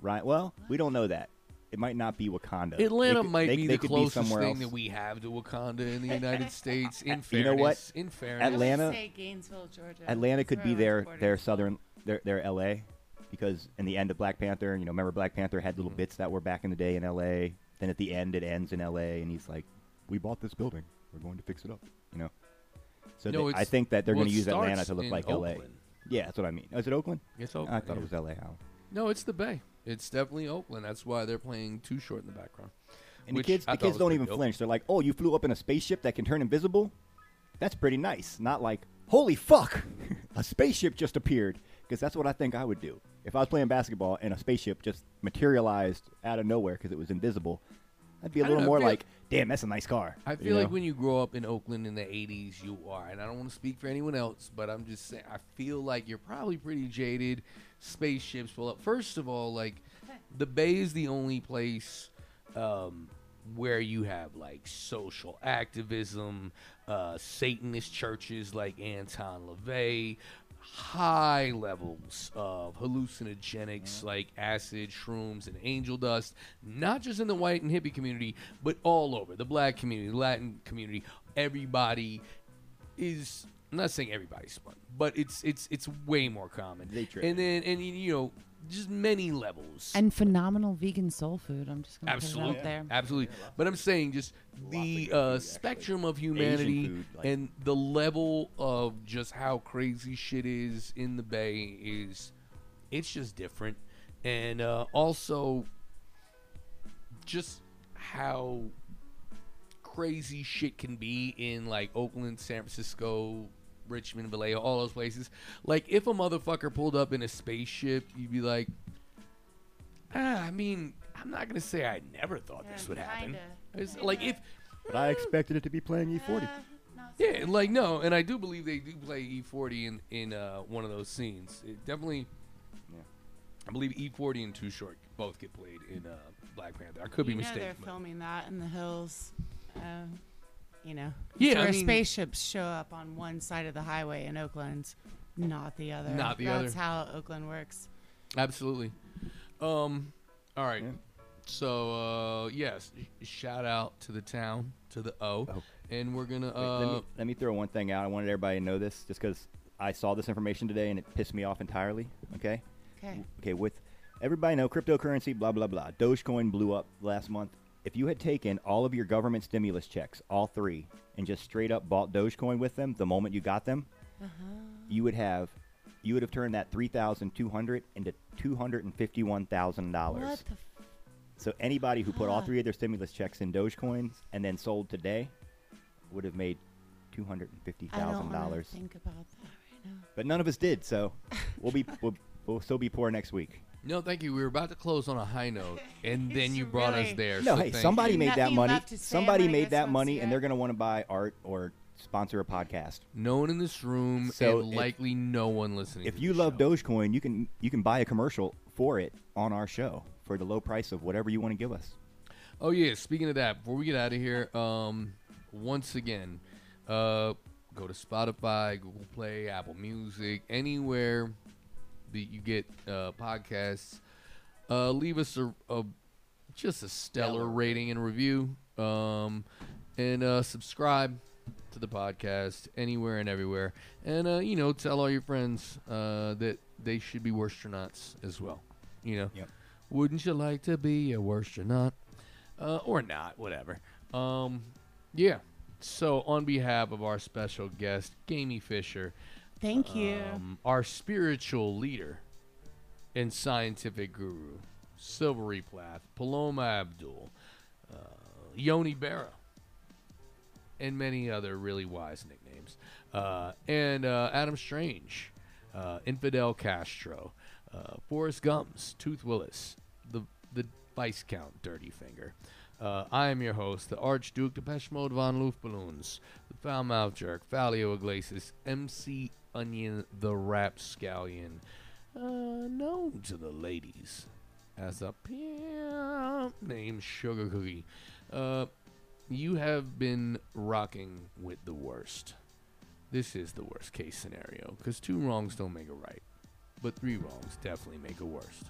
right. Well, we don't know that. It might not be Wakanda. They Atlanta could- might they- be they the could closest somewhere thing else. that we have to Wakanda in the (laughs) United States. In fairness, You know what? In fairness, I would Atlanta- say Gainesville, Georgia. Atlanta could where be I their was born their and southern their their L.A. because in the end of Black Panther, you know, remember Black Panther had Mm-hmm. little bits that were back in the day in L.A. Then at the end, it ends in L.A. and he's like, "We bought this building. We're going to fix it up." You know. So No, they- I think that they're well, going to use Atlanta to look like L.A. Yeah, that's what I mean. Oh, is it Oakland? It's Oakland. I thought yeah. it was L.A. How? No, it's the Bay. It's definitely Oakland. That's why they're playing Too Short in the background. And the kids, the kids don't even dope. flinch. They're like, "Oh, you flew up in a spaceship that can turn invisible? That's pretty nice." Not like, "Holy fuck, (laughs) a spaceship just appeared." Because that's what I think I would do if I was playing basketball and a spaceship just materialized out of nowhere because it was invisible. I'd be a I don't little know, more feel- like, "Damn, that's a nice car." I you feel like know? when you grow up in Oakland in the 80s, you are, and I don't want to speak for anyone else, but I'm just saying, I feel like you're probably pretty jaded. Spaceships pull up. First of all, like, the Bay is the only place um, where you have, like, social activism, uh, Satanist churches like Anton LaVey, high levels of hallucinogenics mm-hmm. like acid, shrooms, and angel dust, not just in the white and hippie community, but all over the black community, the Latin community. Everybody is. I'm not saying everybody's fun, but it's it's it's way more common. They tripping. and then and you know just many levels. And phenomenal vegan soul food. I'm just gonna put it Absolutely, out there. absolutely. But I'm saying just the uh, food, actually. spectrum of humanity food, like- and the level of just how crazy shit is in the Bay is, it's just different, and uh, also just how crazy shit can be in like Oakland, San Francisco. Richmond, Vallejo, all those places. Like, if a motherfucker pulled up in a spaceship, you'd be like, Ah, I mean, I'm not gonna say I never thought this would happen. kinda. It's like if, But I expected it to be playing E E40. Uh, not so yeah, like no, and I do believe they do play E40 in in uh, one of those scenes. It definitely, Yeah. I believe E40 and Too Short both get played in uh, Black Panther. I could be you know mistaken. they're filming that in the hills. Um, you know, Yeah, where I mean- spaceships show up on one side of the highway in Oakland, not the other. Not the That's other. how Oakland works. Absolutely. Um. All right. Yeah. So uh, yes, shout out to the town, to the O, Oh. and we're gonna Wait, uh. let, me, let me throw one thing out. I wanted everybody to know this just because I saw this information today and it pissed me off entirely. Okay. Okay. Okay, with everybody know cryptocurrency, blah blah blah. Dogecoin blew up last month. If you had taken all of your government stimulus checks, all three, and just straight up bought Dogecoin with them the moment you got them, uh-huh. you would have you would have turned that three thousand two hundred into two hundred and fifty one thousand What dollars. the? F- So anybody who put all three of their stimulus checks in Dogecoins and then sold today would have made two hundred and fifty I don't want to dollars. think about that right now. But none of us did, so (laughs) we'll be we'll, we'll still be poor next week. No, thank you. We were about to close on a high note, (laughs) and then you brought us there. No, so hey, thank somebody you. made that Nothing money. left to say. Somebody I'm made get that some money, and they're going to want to buy art or sponsor a podcast. No one in this room, So and if- likely no one listening. If to you this love show. Dogecoin, you can you can buy a commercial for it on our show for the low price of whatever you want to give us. Oh yeah, speaking of that, before we get out of here, um, once again, uh, go to Spotify, Google Play, Apple Music, anywhere that you get uh, podcasts. Uh, leave us a, a just a stellar rating and review, um, and uh, subscribe. to the podcast anywhere and everywhere, and uh, you know, tell all your friends uh, that they should be worstronauts as well. You know, Yep. wouldn't you like to be a worstronaut? Uh, or not, whatever. Um, yeah. So, on behalf of our special guest, Gamey Fisher, Thank you. um, our spiritual leader and scientific guru, Silvery Plath, Paloma Abdul, uh, Yoni Berra, and many other really wise nicknames, uh, and uh, Adam Strange, uh, Infidel Castro, uh, Forrest Gums, Tooth Willis, the the Vice Count Dirty Finger. Uh, I am your host, the Archduke Depeche Mode von Luftballons, the Foul Mouth Jerk, Falio Iglesias, MC Onion, the Rapscallion, uh, known to the ladies as a pimp named Sugar Cookie. Uh, you have been rocking with the worst. This is the worst case scenario, because two wrongs don't make a right, but three wrongs definitely make a worst.